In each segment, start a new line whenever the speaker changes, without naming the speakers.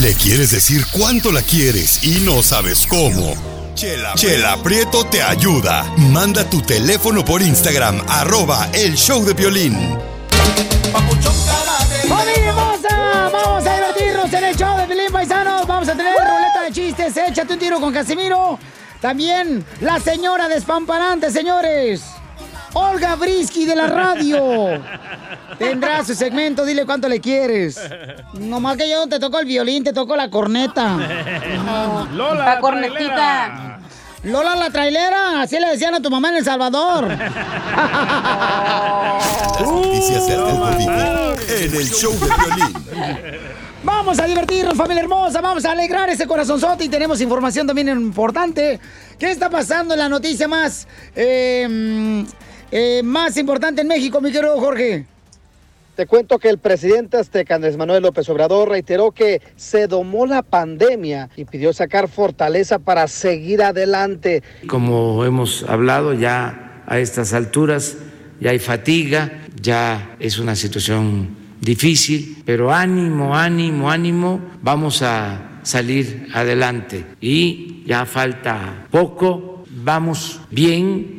Le quieres decir cuánto la quieres y no sabes cómo. Chela, Chela Prieto te ayuda. Manda tu teléfono por Instagram, arroba el show de violín.
¡Familia hermosa! Vamos a divertirnos en el show de Pelín Paisanos. Vamos a tener ruleta de chistes. Échate un tiro con Casimiro. También la señora despamparante, señores. Olga Brisky de la radio. Tendrá su segmento, dile cuánto le quieres. Nomás que yo no te toco el violín, te toco la corneta.
Lola,
La
la
cornetita. Lola la trailera, así le decían a tu mamá en El Salvador.
Las noticias del en el show de violín.
Vamos a divertirnos, familia hermosa. Vamos a alegrar ese corazonzote y tenemos información también importante. ¿Qué está pasando en la noticia más, eh, eh, más importante en México, mi querido Jorge?
Te cuento que el presidente azteca Andrés Manuel López Obrador reiteró que se domó la pandemia y pidió sacar fortaleza para seguir adelante.
Como hemos hablado ya a estas alturas, ya hay fatiga, ya es una situación difícil, pero ánimo, ánimo, ánimo, vamos a salir adelante. Y ya falta poco, vamos bien,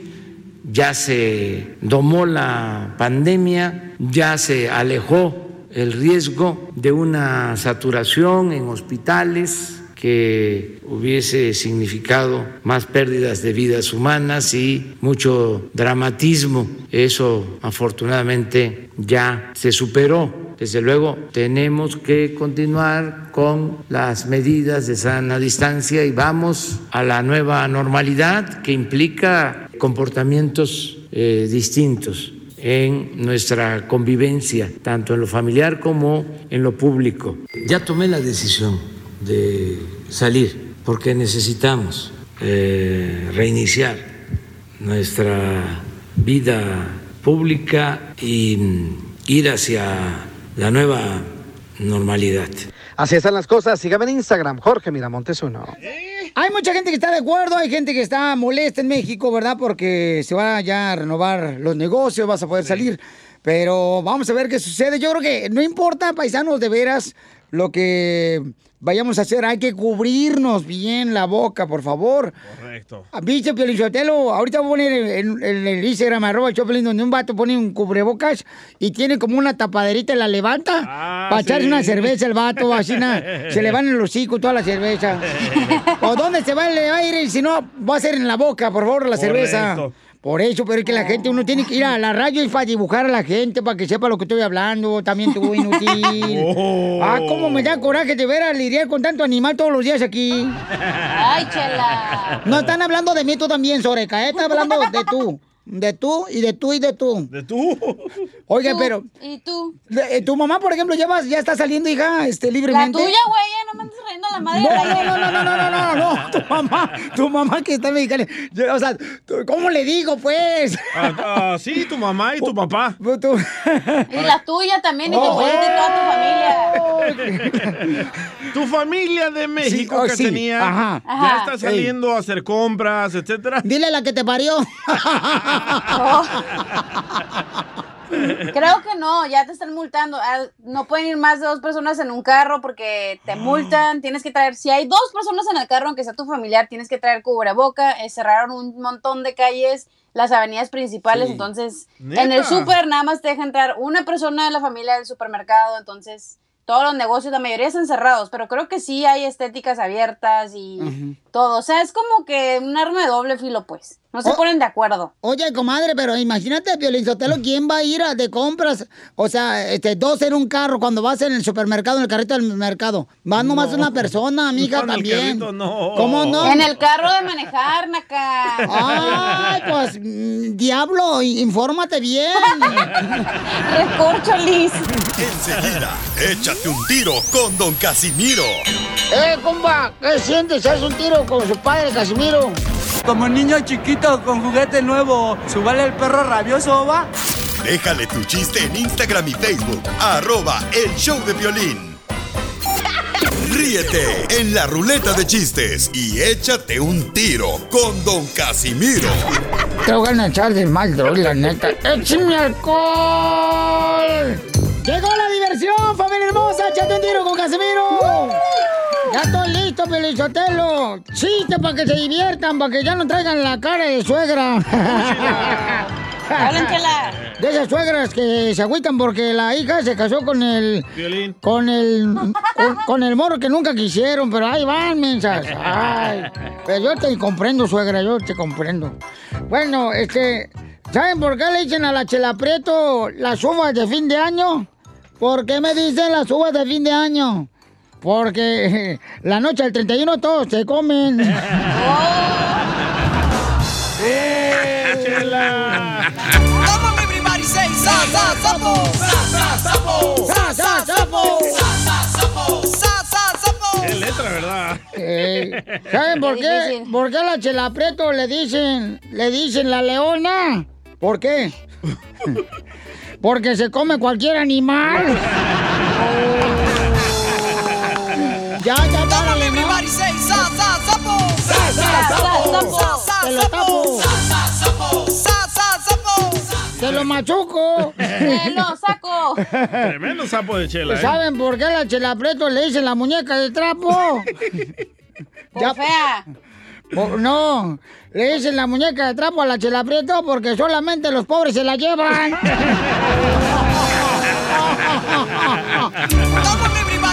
ya se domó la pandemia, ya se alejó el riesgo de una saturación en hospitales que hubiese significado más pérdidas de vidas humanas y mucho dramatismo. Eso afortunadamente ya se superó. Desde luego tenemos que continuar con las medidas de sana distancia y vamos a la nueva normalidad que implica comportamientos eh, distintos en nuestra convivencia, tanto en lo familiar como en lo público. Ya tomé la decisión de salir porque necesitamos eh, reiniciar nuestra vida pública y mm, ir hacia la nueva normalidad.
Así están las cosas. Sígame en Instagram, Jorge Miramontes uno.
Hay mucha gente que está de acuerdo, hay gente que está molesta en México, ¿verdad? Porque se van ya a renovar los negocios, vas a poder salir. Pero vamos a ver qué sucede. Yo creo que no importa, paisanos, de veras, lo que vayamos a hacer, hay que cubrirnos bien la boca, por favor.
Correcto.
Viste, Piolichotelo, ahorita voy a poner en, en el Instagram, arroba Choplin, donde un vato pone un cubrebocas y tiene como una tapaderita y la levanta para echarse
sí.
una cerveza el vato, así na- se le van en el hocico toda la cerveza. ¿O dónde se va el aire? Si no, va a ser en la boca, por favor, la cerveza. Por eso, pero es que la gente, uno tiene que ir a la radio y para dibujar a la gente, para que sepa lo que estoy hablando, también tú, inútil.
Oh.
Ah, cómo me da coraje de ver a lidiar con tanto animal todos los días aquí.
Ay, chela.
No están hablando de mí tú también, Soreca, ¿eh? están hablando de tú. De tú y de tú y de tú.
¿De tú?
Oiga,
Tú,
pero
¿Y tú?
de- eh, tu mamá, por ejemplo, ya, vas- ya está saliendo, hija, este,
La
libremente.
tuya, güey, ya no me andes trayendo la madre.
No, no, no, no, no, no, no, no, no, tu mamá, tu mamá que está en Mexicali. Yo, O sea, tú- ¿cómo le digo, pues?
Ah, ah, sí, tu mamá y tu papá.
Tú-
Y la tuya también, y tu
Oh.
abuelita y toda tu familia.
Tu familia de México
oh,
que
sí,
tenía
ajá.
ya
Ajá.
está saliendo a hacer compras, etcétera.
Dile la que te parió.
Creo que no, ya te están multando. No pueden ir más de dos personas en un carro porque te multan. Tienes que traer, si hay dos personas en el carro, aunque sea tu familiar, tienes que traer cubreboca. Eh, cerraron un montón de calles, las avenidas principales.
Sí.
Entonces,
¿Neta?
en el súper nada más te deja entrar una persona de la familia del supermercado. Entonces, todos los negocios, la mayoría están cerrados, pero creo que sí hay estéticas abiertas y todo. O sea, es como que un arma de doble filo, pues. No se ponen de acuerdo.
Oye, comadre, pero imagínate, Piolín Sotelo, ¿quién va a ir a de compras? O sea, este, dos en un carro cuando vas en el supermercado, en el carrito del mercado. Va nomás una persona, amiga,
No,
también.
carrito no.
¿Cómo no?
En el carro de manejar, Naca.
Ay, pues, mm, diablo, infórmate bien.
Recorcholis.
Enseguida, échate un tiro con Don Casimiro.
eh, compa, ¿qué sientes? ¿Haz un tiro con su padre, Casimiro?
Como niño chiquito con juguete nuevo, ¿subale el perro rabioso, va?
Déjale tu chiste en Instagram y Facebook, arroba el show de violín. Ríete en la ruleta de chistes y échate un tiro con Don Casimiro.
Te voy a echar de mal, droga, la neta. ¡Échame alcohol! ¡Llegó la diversión, familia hermosa! ¡Échate un tiro con Casimiro! Ya estoy listo, Pelizotelo. Chiste para que se diviertan, para que ya no traigan la cara de suegra. De esas suegras que se agüitan porque la hija se casó con el...
Violín.
Con el... Con, con el morro que nunca quisieron, pero ahí van, mensas. Ay, pero yo te comprendo, suegra, yo te comprendo. Bueno, este... ¿Saben por qué le dicen a la Chela Prieto las uvas de fin de año? ¿Por qué me dicen las uvas de fin de año? Porque la noche del 31 todos se comen.
¡Eh, chela!
On, everybody say sa sa sapo, sa sa sapo,
¡Sa, sa, sapo!
sa sapo, sa sa sapo.
¡Qué letra, verdad!
Eh, ¿Saben por
Qué.
¿Por qué a la Chela Prieto le dicen, le dicen la leona? ¿Por qué? Porque se come cualquier animal. Ya, ya, ¿no?
everybody say sa sa sapo, sa
sa, sapo.
sa sa
Te lo tapo.
sa sa sapo, sa sa sapo.
¡Se lo machuco!
Te lo saco.
Tremendo sapo de chela, ¿eh?
¿Saben por qué a la Chela Prieto le dicen la muñeca de trapo?
Por fea.
Por- no, le dicen la muñeca de trapo a la Chela Prieto porque solamente los pobres se la llevan.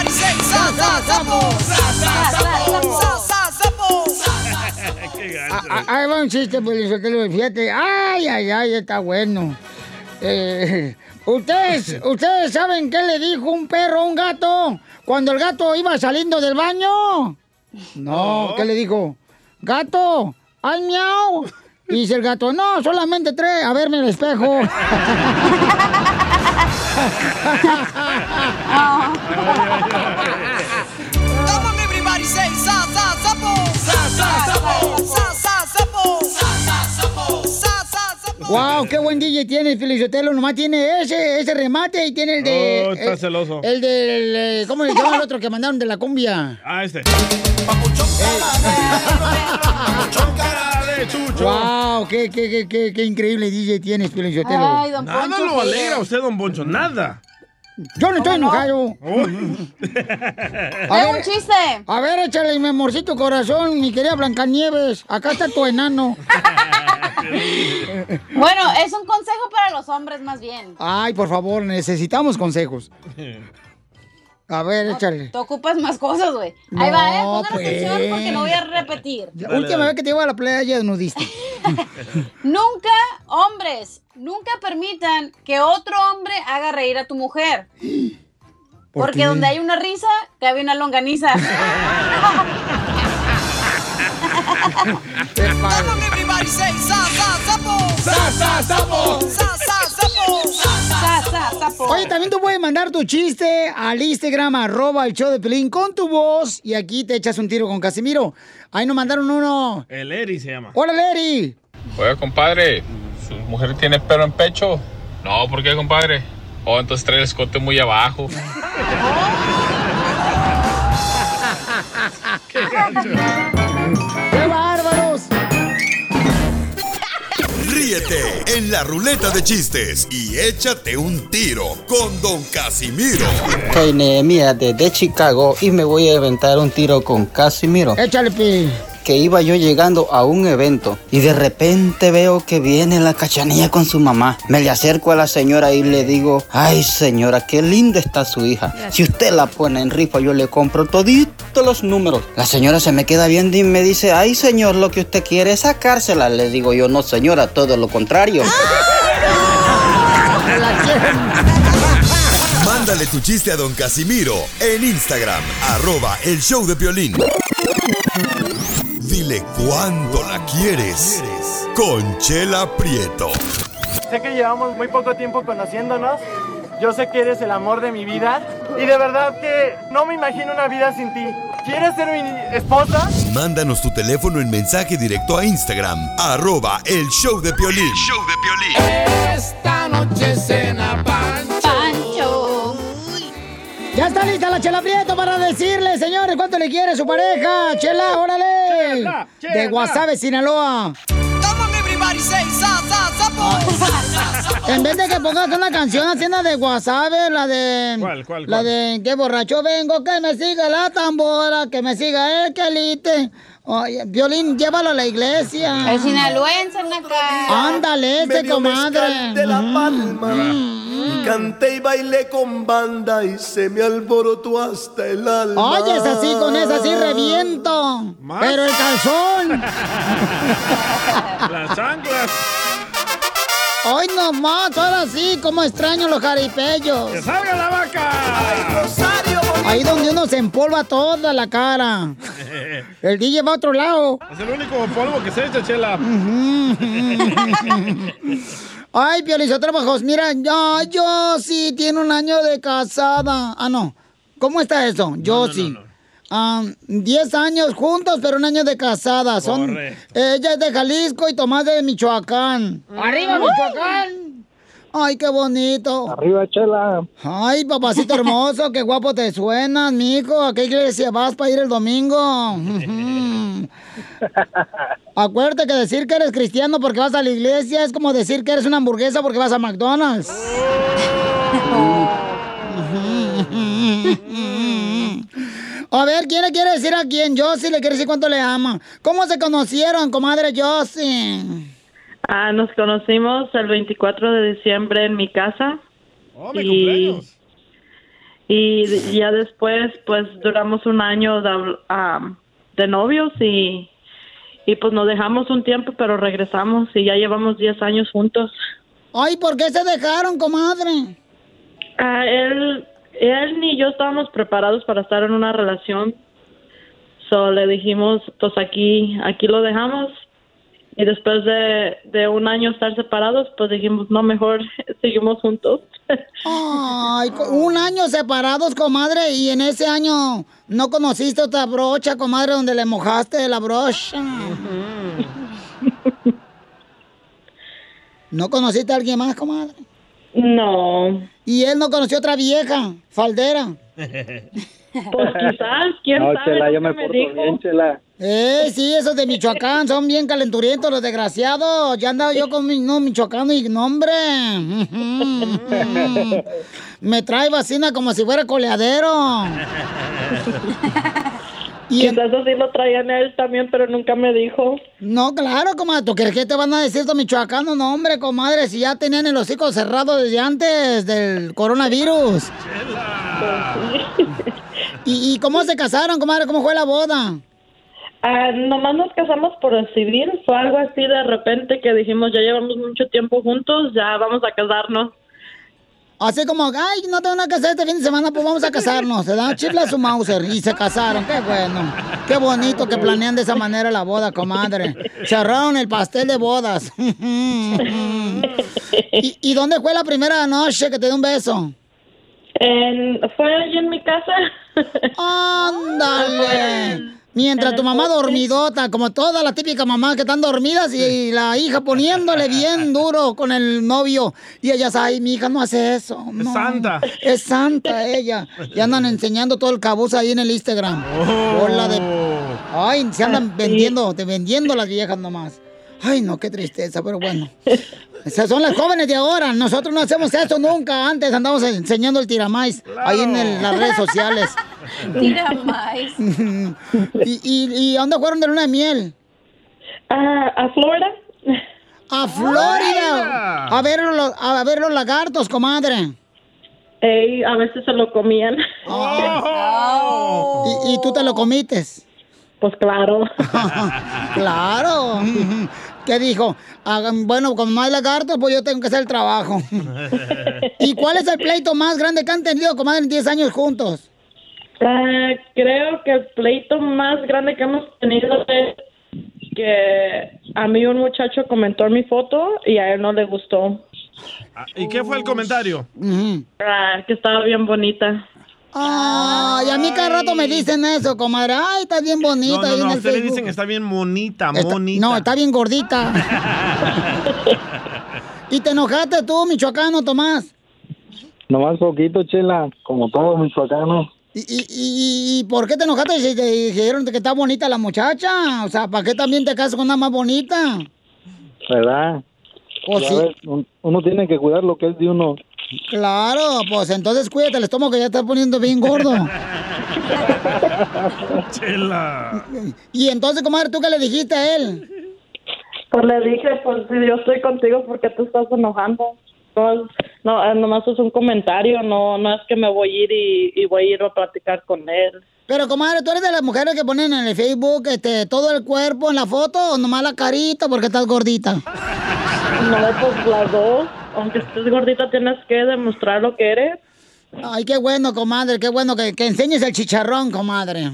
Say sa sa sapo, sa sa sapo, sa sa sapo.
¡Qué
Ah, ah, Ahí va un chiste, pues, fíjate. Ay, ay, ay, está bueno. Eh, ¿ustedes, ¿Ustedes saben qué le dijo un perro a un gato cuando el gato iba saliendo del baño? No, ¿qué le dijo? Gato, ¡ay, miau! Y dice el gato, no, solamente tres, a verme en el espejo.
Come on, everybody say sa sa sapo, sa sa sapo, sa sa sapo, sa sa sapo, sa sa sapo.
¡Wow! ¡Qué buen DJ tiene Felicitelo! Nomás tiene ese, ese remate y tiene el de...
Oh, está
el-
celoso.
El del... eh, ¿Cómo le llama el otro que mandaron de la cumbia?
Ah, este.
Papuchón
¡Cara chucho!
¡Wow! ¡Qué, qué, qué, qué, qué increíble DJ tienes, Felicitelo!
Ay, don
Nada
Poncho.
lo
qué-
alegra usted, don Boncho, nada.
Yo no estoy enojado.
Dale un chiste.
A ver, échale, mi amorcito corazón, mi querida Blancanieves. Acá está tu enano.
Bueno, es un consejo para los hombres más bien.
Ay, por favor, necesitamos consejos. A ver, échale.
Te ocupas más cosas, güey. Ahí va, ¿eh?
No,
Pongan
pues.
atención porque no voy a repetir.
La última vez que te iba a la playa nudista.
Nunca, hombres, nunca permitan que otro hombre haga reír a tu mujer.
¿Por
porque
qué?
donde hay una risa, cabe una longaniza.
Qué padre.
Come on, everybody say sa sa sapo, sa sa sapo, sa sa sapo,
Sa, sa, sapo.
Oye, también tú puedes mandar tu chiste al Instagram, arroba el show de Pelín con tu voz y aquí te echas un tiro con Casimiro. Ahí nos mandaron uno.
El Eri se llama.
¡Hola, Eri!
Oiga, compadre, ¿su mujer tiene pelo en pecho? No, ¿por qué, compadre? Oh, entonces trae el escote muy abajo.
¡Qué
Ríete en la ruleta de chistes y échate un tiro con Don Casimiro.
Soy Nehemia desde Chicago y me voy a aventar un tiro con Casimiro.
Échale, pi.
Que iba yo llegando a un evento y de repente veo que viene la cachanilla con su mamá. Me le acerco a la señora y le digo, ay señora, qué linda está su hija. Si usted la pone en rifa, yo le compro toditos los números. La señora se me queda viendo y me dice, ay señor, lo que usted quiere es sacársela. Le digo yo, no señora, todo lo contrario.
Mándale tu chiste a Don Casimiro en Instagram, arroba el show de violín. Dile cuándo la quieres. Conchela Prieto.
Sé que llevamos muy poco tiempo conociéndonos. Yo sé que eres el amor de mi vida. Y de verdad que no me imagino una vida sin ti. ¿Quieres ser mi esposa?
Mándanos tu teléfono en mensaje directo a Instagram, arroba el show de Piolín. show de
Esta noche cena Pancho.
Ya está lista la Chela Prieto para decirle, señores, cuánto le quiere su pareja. Chela, órale.
Chela,
De
chela.
Guasave, Sinaloa.
Sapo.
En vez de que pongas una canción haciendo de Guasave, la de.
¿Cuál, cuál,
La
cuál?
de qué borracho vengo, que me siga la tambora, que me siga el quelite. Oye, Violín, llévalo a la iglesia.
El sinaloense, Naca.
Ándale,
Medio
comadre.
de la palma. Y canté y bailé con banda y se me alborotó hasta el alma.
Oye, es así, con esa sí reviento.
¿Más?
Pero el calzón.
Las chanclas.
Hoy nomás, ahora sí, como extraño los jaripellos.
¡Que salga la vaca!
Ahí donde uno se empolva toda la cara. El DJ va a otro lado.
Es el único polvo que se echa, Chela.
Ay, Piolizotero Bajos, mira, yo, yo sí tiene un año de casada. Ah, no. ¿Cómo está eso? Yo sí. Ah, Diez años juntos, pero un año de casada. Son,
Correcto.
ella es de Jalisco y Tomás de Michoacán. ¡Arriba, Michoacán! Ay, qué bonito.
Arriba, chela.
Ay, papacito hermoso, qué guapo te suenas, mijo. ¿A qué iglesia vas para ir el domingo? Acuérdate que decir que eres cristiano porque vas a la iglesia es como decir que eres una hamburguesa porque vas a McDonald's. A ver, ¿quién le quiere decir a quién? Josie le quiere decir cuánto le ama. ¿Cómo se conocieron, comadre Josie?
Ah, nos conocimos el 24 de diciembre en mi casa.
Oh,
mi cumpleaños. Y d- ya después, pues, duramos un año de, ah, de novios y, y pues nos dejamos un tiempo, pero regresamos y ya llevamos 10 años juntos.
Ay, ¿por qué se dejaron, comadre?
Ah, él, él ni yo estábamos preparados para estar en una relación. So le dijimos, pues aquí, aquí lo dejamos. Y después de, de un año estar separados, pues dijimos, no, mejor seguimos juntos.
Ay, un año separados, comadre, y en ese año no conociste otra brocha, comadre, donde le mojaste la brocha. ¿No conociste a alguien más, comadre?
No.
¿Y él no conoció otra vieja, faldera?
Pues quizás, quién
No,
sabe.
chela, yo me
nunca
porto
dijo.
bien, chela.
Eh, sí, esos de Michoacán son bien calenturientos, los desgraciados. Ya andaba yo con mi no, michoacano y nombre. Me trae vacina como si fuera coleadero.
Quizás así lo traían a él también, pero nunca me dijo.
No, claro, comadre. ¿Tú crees que te van a decir estos michoacanos? No, hombre, comadre, si ya tenían el hocico cerrado desde antes del coronavirus. ¿Y, y cómo se casaron, comadre? ¿Cómo fue la boda?
Ah, nomás nos casamos por el civil. Fue algo así de repente que dijimos, ya llevamos mucho tiempo juntos, ya vamos a casarnos.
Así como, ay, no tengo nada que hacer este fin de semana, pues vamos a casarnos. Se dan chifla a su Mauser y se casaron. Qué bueno. Qué bonito que planean de esa manera la boda, comadre. Cerraron el pastel de bodas. ¿Y, y dónde fue la primera noche que te dio un beso?
En- fue allí en mi casa.
¡Ándale! Mientras tu mamá dormidota, como toda la típica mamá que están dormidas y la hija poniéndole bien duro con el novio. Y ellas, ay, mi hija no hace eso. no.
santa.
Es santa ella. Y andan enseñando todo el cabuz ahí en el Instagram. Hola de... Ay, se andan vendiendo, vendiendo las viejas nomás. Ay, no, qué tristeza, pero bueno. Esas son las jóvenes de ahora. Nosotros no hacemos eso nunca. Antes andamos enseñando el tiramais ahí en el- las redes sociales.
Tiramais.
¿Y, y, y a dónde fueron de luna de miel?
a Florida.
A Florida. A ver, los, a ver los lagartos, comadre.
Ey, a veces se lo comían.
¿Y, y tú te lo comites?
Pues claro.
claro. ¿Qué dijo? Ah, bueno, con más lagartos, pues yo tengo que hacer el trabajo. ¿Y cuál es el pleito más grande que han tenido, comadre, en 10 años juntos?
Ah, creo que el pleito más grande que hemos tenido es que a mí un muchacho comentó en mi foto y a él no le gustó.
¿Y qué fue el comentario?
Ah, que estaba bien bonita.
Ay, a mí cada rato me dicen eso, comadre. Ay, estás bien bonita
No, no,
ahí
no, a
el
usted le
Facebook.
dicen está bien bonita,
Está-
monita.
no, está bien gordita. ¿Y te enojaste tú, michoacano, Tomás?
Nomás poquito, chela, como todos michoacanos.
¿Y, y, y, y por qué te enojaste si te dijeron que está bonita la muchacha? O sea, ¿para qué también te casas con una más bonita?
¿Verdad?
Pues sí.
uno tiene que cuidar lo que es de uno.
Claro, pues entonces cuídate el estómago que ya está poniendo bien gordo.
Chela.
Y entonces, comadre, ¿tú qué le dijiste a él?
Pues le dije, pues si yo estoy contigo porque tú estás enojando. No, no, eh, nomás es un comentario, no, no es que me voy a ir y, y voy a ir a platicar con él.
Pero, comadre, ¿tú eres de las mujeres que ponen en el Facebook este, todo el cuerpo en la foto o nomás la carita porque estás gordita?
No, pues las dos. Aunque estés gordita, tienes que demostrar lo que eres.
Ay, qué bueno, comadre, qué bueno que, que enseñes el chicharrón, comadre.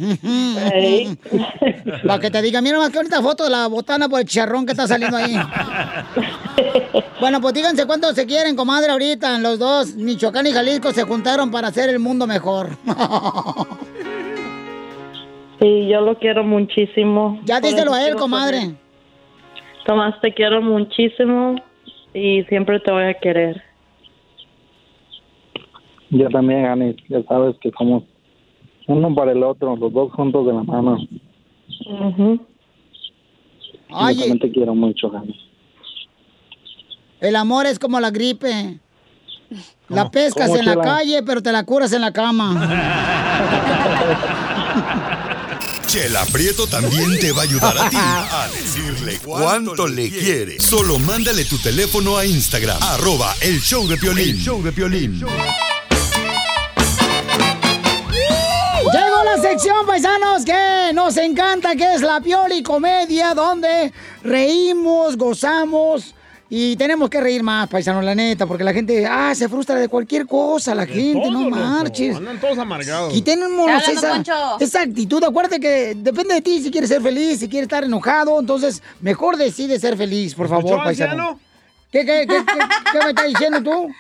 Ey.
Para que te diga, mira más que ahorita foto de la botana por el chicharrón que está saliendo ahí. Bueno, pues díganse cuántos se quieren, comadre, ahorita. Los dos, Michoacán y Jalisco, se juntaron para hacer el mundo mejor.
Sí, yo lo quiero muchísimo.
Ya díselo a él, comadre.
Tomás, te quiero muchísimo y siempre te voy a querer.
Yo también, Ani, ya sabes que somos uno para el otro, los dos juntos de la mano. Yo también te quiero mucho, Ani.
El amor es como la gripe. La pescas
¿Cómo,
en la calle, pero te la curas en la cama.
Chela Prieto también te va a ayudar a ti a decirle cuánto le quiere. Solo mándale tu teléfono a Instagram, arroba el show de Piolín. El show de Piolín.
Sección, paisanos, que nos encanta, que es la Pioli Comedia, donde reímos, gozamos y tenemos que reír más, paisanos, la neta, porque la gente, ah, se frustra de cualquier cosa, la gente, no
loco.
marches.
Andan todos amargados.
Y tenemos esa, esa actitud. Acuérdate que depende de ti si quieres ser feliz, si quieres estar enojado. Entonces, mejor decide ser feliz, por favor,
¿Escuchó,
paisano.
anciano?
¿Qué, qué, qué, qué, qué me estás diciendo tú?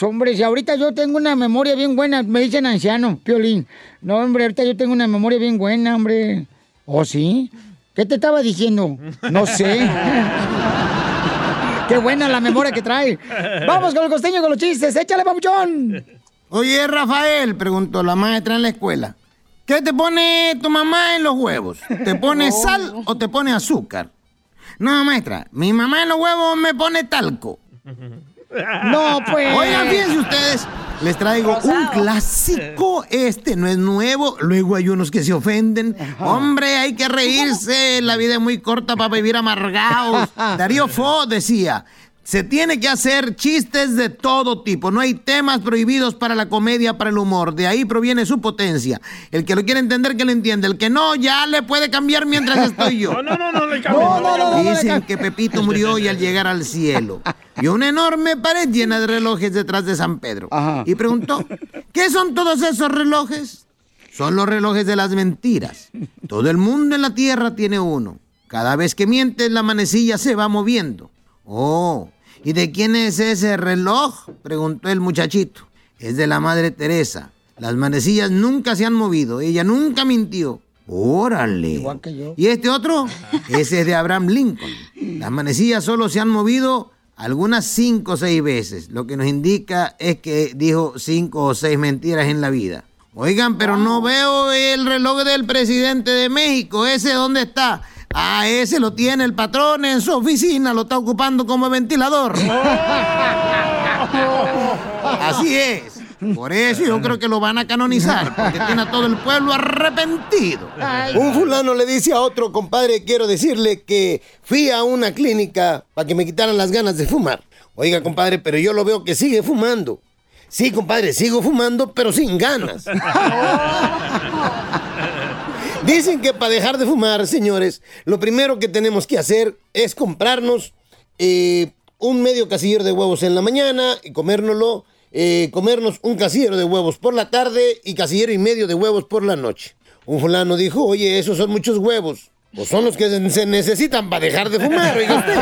Hombre, si ahorita yo tengo una memoria bien buena, me dicen anciano, Piolín. No, hombre, ahorita yo tengo una memoria bien buena, hombre. ¿Oh, sí? ¿Qué te estaba diciendo? No sé. Qué buena la memoria que trae. Vamos con el costeño con los chistes. Échale, papuchón.
Oye, Rafael, preguntó la maestra en la escuela. ¿Qué te pone tu mamá en los huevos? ¿Te pone sal o te pone azúcar? No, maestra, mi mamá en los huevos me pone talco.
No, pues.
Oigan, fíjense ustedes, les traigo un clásico. Este no es nuevo. Luego hay unos que se ofenden. Hombre, hay que reírse. La vida es muy corta para vivir amargados. Darío Fo decía. Se tiene que hacer chistes de todo tipo. No hay temas prohibidos para la comedia, para el humor. De ahí proviene su potencia. El que lo quiere entender, que lo entiende. El que no, ya le puede cambiar mientras estoy yo.
No, no, no, no le. No, no, no, no, no le
Dicen que Pepito murió y al llegar al cielo vio una enorme pared llena de relojes detrás de San Pedro. Y preguntó, ¿qué son todos esos relojes? Son los relojes de las mentiras. Todo el mundo en la tierra tiene uno. Cada vez que mientes, la manecilla se va moviendo. Oh, ¿y de quién es ese reloj? Preguntó el muchachito. Es de la Madre Teresa. Las manecillas nunca se han movido. Ella nunca mintió. Órale. ¿Y este otro? Ese es de Abraham Lincoln. Las manecillas solo se han movido algunas cinco o seis veces. Lo que nos indica es que dijo cinco o seis mentiras en la vida. Oigan, pero no veo el reloj del presidente de México. ¿Ese dónde está? Ah, ese lo tiene el patrón en su oficina, lo está ocupando como ventilador. Así es. Por eso yo creo que lo van a canonizar, porque tiene a todo el pueblo arrepentido.
Un fulano le dice a otro, compadre, quiero decirle que fui a una clínica para que me quitaran las ganas de fumar. Oiga, compadre, pero yo lo veo que sigue fumando. Sí, compadre, sigo fumando, pero sin ganas. Dicen que para dejar de fumar, señores, lo primero que tenemos que hacer es comprarnos eh, un medio casillero de huevos en la mañana y comérnoslo, eh, comernos un casillero de huevos por la tarde y casillero y medio de huevos por la noche. Un fulano dijo, oye, esos son muchos huevos. Pues son los que se necesitan para dejar de fumar, oiga usted.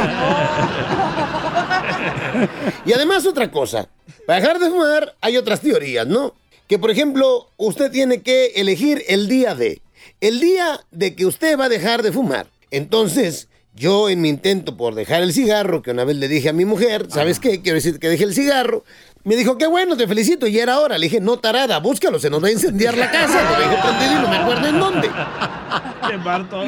Y además otra cosa, para dejar de fumar hay otras teorías, ¿no? Que por ejemplo, usted tiene que elegir el día de, el día de que usted va a dejar de fumar. Entonces, yo en mi intento por dejar el cigarro, que una vez le dije a mi mujer, ¿sabes qué? Quiero decir que deje el cigarro. Me dijo, qué bueno, te felicito, y era hora. Le dije, no, tarada, búscalo, se nos va a incendiar la casa. Lo dejé prendido y no me acuerdo en dónde.
Quemar todo.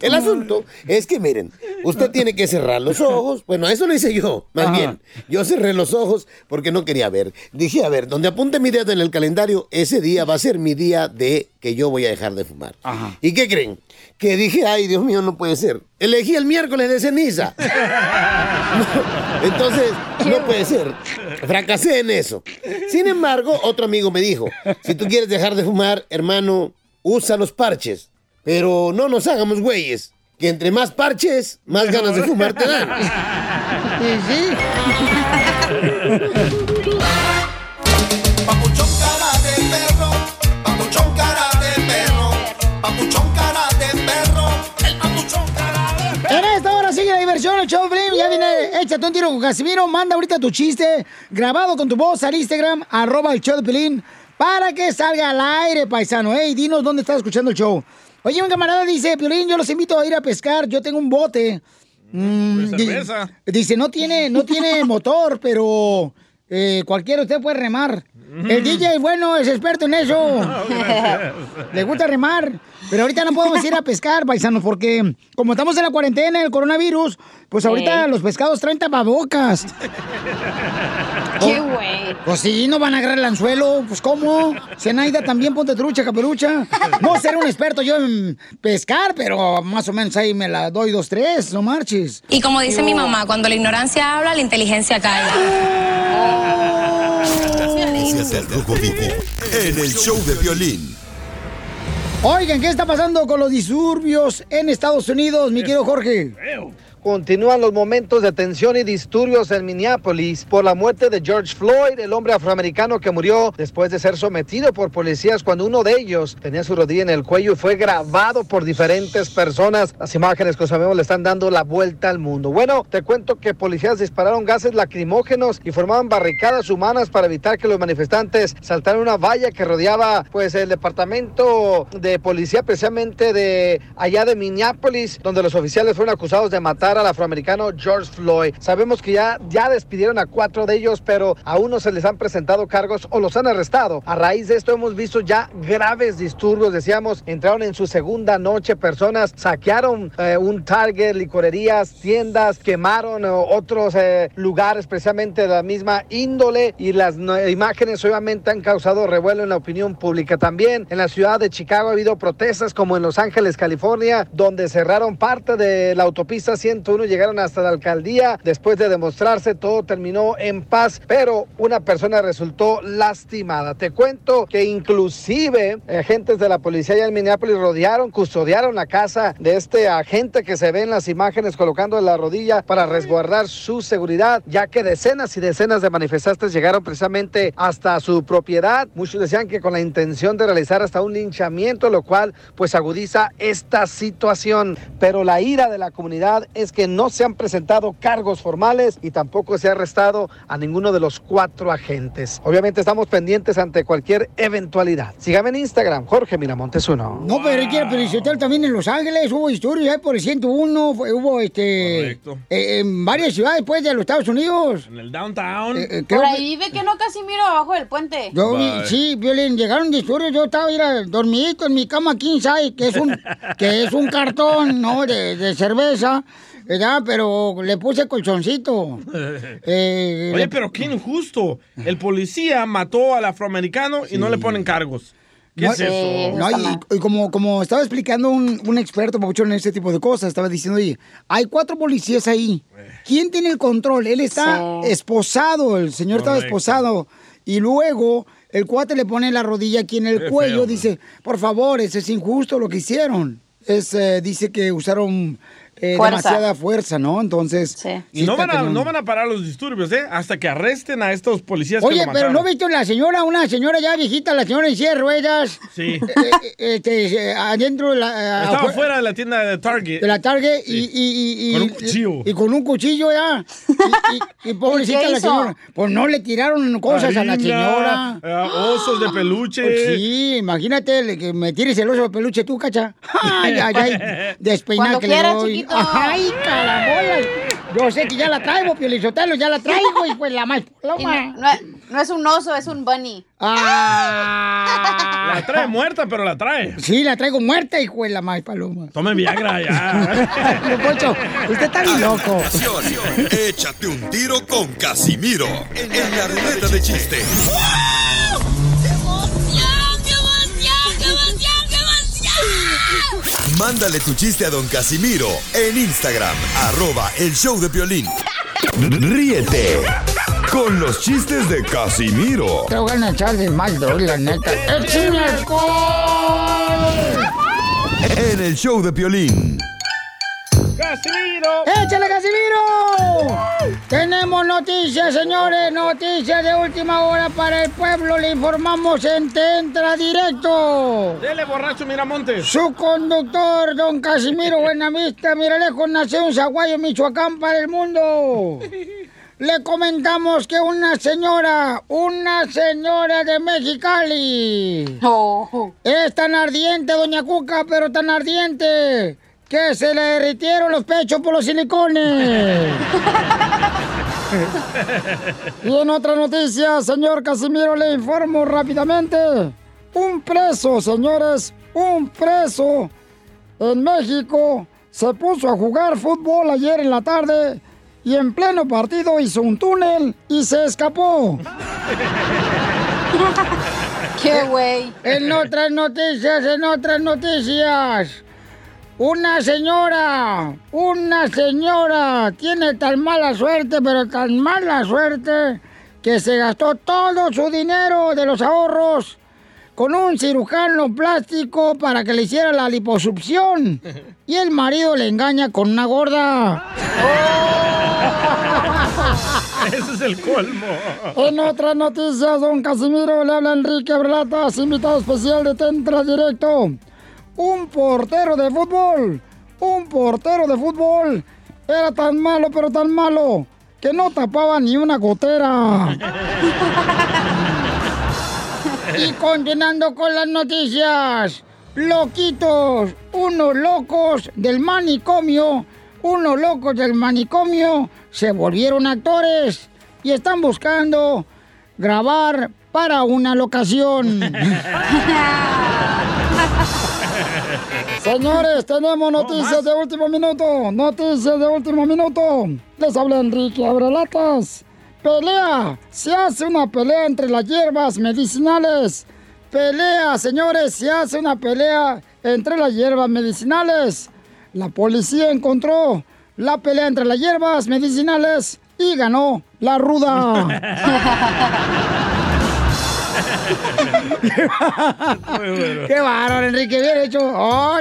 El asunto es que, miren, usted tiene que cerrar los ojos. Bueno, eso lo hice yo, más
Ajá.
bien. Yo cerré los ojos porque no quería ver. Dije, a ver, donde apunte mi dedo en el calendario, ese día va a ser mi día de que yo voy a dejar de fumar. ¿Y qué creen? Que dije, ay, Dios mío, no puede ser. Elegí el miércoles de ceniza. Entonces, no puede ser. Fracasé en eso. Sin embargo, otro amigo me dijo, si tú quieres dejar de fumar, hermano, usa los parches. Pero no nos hagamos güeyes, que entre más parches, más ganas de fumar te dan.
Papuchón cara de perro, papuchón cara de perro, papuchón cara de perro, el papuchón cara de
En esta hora sigue la diversión, el show de Piolín. Ya viene, échate un tiro con Casimiro. Manda ahorita tu chiste grabado con tu voz al Instagram, arroba el show de Pelín, para que salga al aire, paisano. Ey, dinos dónde estás escuchando el show. Oye, un camarada dice, Piolín, yo los invito a ir a pescar. Yo tengo un bote. Mm, di-
cerveza.
dice, no tiene, no tiene motor, pero eh, cualquiera usted puede remar. El DJ, bueno, es experto en eso. Le gusta remar. Pero ahorita no podemos ir a pescar, paisanos, porque como estamos en la cuarentena, el coronavirus, pues ahorita los pescados traen tapabocas.
Qué güey.
Pues sí, no van a agarrar el anzuelo. Pues ¿cómo? Zenaida también ponte trucha, caperucha. No ser un experto yo en pescar, pero más o menos ahí me la doy dos, tres, no marches.
Y como dice mi mamá, cuando la ignorancia habla, la inteligencia
Rojo Vivo en el show de violín.
Oigan, ¿qué está pasando con los disturbios en Estados Unidos, mi querido Jorge?
Continúan los momentos de tensión y disturbios en Minneapolis por la muerte de George Floyd, el hombre afroamericano que murió después de ser sometido por policías cuando uno de ellos tenía su rodilla en el cuello y fue grabado por diferentes personas. Las imágenes que sabemos le están dando la vuelta al mundo. Bueno, te cuento que policías dispararon gases lacrimógenos y formaban barricadas humanas para evitar que los manifestantes saltaran una valla que rodeaba pues el departamento de policía precisamente de allá de Minneapolis, donde los oficiales fueron acusados de matar al afroamericano George Floyd. Sabemos que ya, ya despidieron a cuatro de ellos, pero aún no se les han presentado cargos o los han arrestado. A raíz de esto hemos visto ya graves disturbios, decíamos, entraron en su segunda noche personas, saquearon eh, un Target, licorerías, tiendas, quemaron eh, otros eh, lugares precisamente de la misma índole y las imágenes obviamente han causado revuelo en la opinión pública. También en la ciudad de Chicago ha habido protestas como en Los Ángeles, California, donde cerraron parte de la autopista 101, llegaron hasta la alcaldía. Después de demostrarse, todo terminó en paz, pero una persona resultó lastimada. Te cuento que inclusive agentes de la policía en Minneapolis rodearon, custodiaron la casa de este agente que se ve en las imágenes colocando la rodilla para resguardar su seguridad, ya que decenas y decenas de manifestantes llegaron precisamente hasta su propiedad. Muchos decían que con la intención de realizar hasta un linchamiento, lo cual pues agudiza esta situación. Pero la ira de la comunidad es es que no se han presentado cargos formales y tampoco se ha arrestado a ninguno de los cuatro agentes. Obviamente estamos pendientes ante cualquier eventualidad. Sígame en Instagram, Jorge Miramontes uno.
No, pero quiero felicitar también en Los Ángeles, hubo historias ahí por el 101, fue- hubo este eh, en varias ciudades pues de los Estados Unidos.
En el downtown.
Eh,
Por ahí vive que no Casimiro abajo del puente.
Yo vi, sí, Violín, llegaron disturbios, yo estaba mira, dormidito en mi cama king size, que es un, que es un cartón, ¿no? De, de cerveza, ¿verdad? Pero le puse colchoncito. Eh,
Oye,
le-
pero qué injusto. El policía mató al afroamericano y no le ponen cargos. ¿Qué
No,
es eso?
no, y, y como, como estaba explicando un, un experto, en este tipo de cosas, estaba diciendo, oye, hay cuatro policías ahí. ¿Quién tiene el control? Él está esposado, el señor estaba
Correcto.
esposado. Y luego el cuate le pone la rodilla aquí en el
Qué
cuello,
feo,
dice, por favor, eso es injusto lo que hicieron. Es, eh, dice que usaron eh,
Fuerza.
demasiada fuerza, ¿no? Entonces...
Y
sí
no van, a, no van a parar los disturbios, ¿eh? Hasta que arresten a estos policías que
Oye,
lo
pero. ¿no viste la señora, una señora ya viejita, la señora en silla de ruedas?
Sí.
Eh, eh, este, eh, adentro de la...
Estaba
afuera-
fuera de la tienda de Target.
de la Target y, y, y, y-
Con un cuchillo.
Y, y con un cuchillo ya. Y, y- y pobrecita
¿Y qué
la señora. Pues no le tiraron cosas a la señora.
eh, osos de peluche.
Pues sí, imagínate que me tires el oso de peluche tú, cacha. Ay, ay, ay. Despeinada
Cuando
que le doy. Ay, carabolas. Yo sé que ya la traigo, Piolizotelo, ya la traigo y pues la más paloma.
no, no es- no es un oso, es un bunny.
Ah.
La trae muerta, pero la trae.
Sí, la traigo muerta, hijo de la más paloma.
Tome Viagra ya.
Don Poncho, usted está bien loco.
Échate un tiro con Casimiro en la ruleta de chiste. Mándale tu chiste a don Casimiro en Instagram, arroba el show de violín. Ríete con los chistes de Casimiro
Te voy a echar de mal, la neta. ¡Échame alcohol!
en el show de violín.
¡Casimiro!
¡Échale, Casimiro! Tenemos noticias, señores, noticias de última hora para el pueblo. Le informamos en Te Entra Directo.
Dele, borracho Miramontes.
Su conductor, don Casimiro Buenavista Miralejos, nació en Zaguayo, Michoacán, para el mundo. Le comentamos que una señora, una señora de Mexicali, es tan ardiente, doña Cuca, pero tan ardiente, que se le derritieron los pechos por los silicones. Y en otra noticia, señor Casimiro, le informo rápidamente. Un preso, señores, un preso en México se puso a jugar fútbol ayer en la tarde y en pleno partido hizo un túnel y se escapó.
¡Qué güey!
En otras noticias, en otras noticias. Una señora, una señora tiene tan mala suerte, pero tan mala suerte, que se gastó todo su dinero de los ahorros con un cirujano plástico para que le hiciera la liposucción. Y el marido le engaña con una gorda.
Ese es el colmo.
En otras noticias, don Casimiro le habla Enrique Abrelatas, invitado especial de Tentra Directo. Un portero de fútbol, un portero de fútbol, era tan malo, pero tan malo, que no tapaba ni una gotera. Y continuando con las noticias, loquitos, unos locos del manicomio, unos locos del manicomio se volvieron actores y están buscando grabar para una locación. Señores, tenemos noticias de último minuto. Noticias de último minuto. Les habla Enrique Abrelatas. Pelea. Se hace una pelea entre las hierbas medicinales. Pelea, señores. Se hace una pelea entre las hierbas medicinales. La policía encontró la pelea entre las hierbas medicinales y ganó la ruda. Qué bárbaro, Enrique, bien hecho. Oh,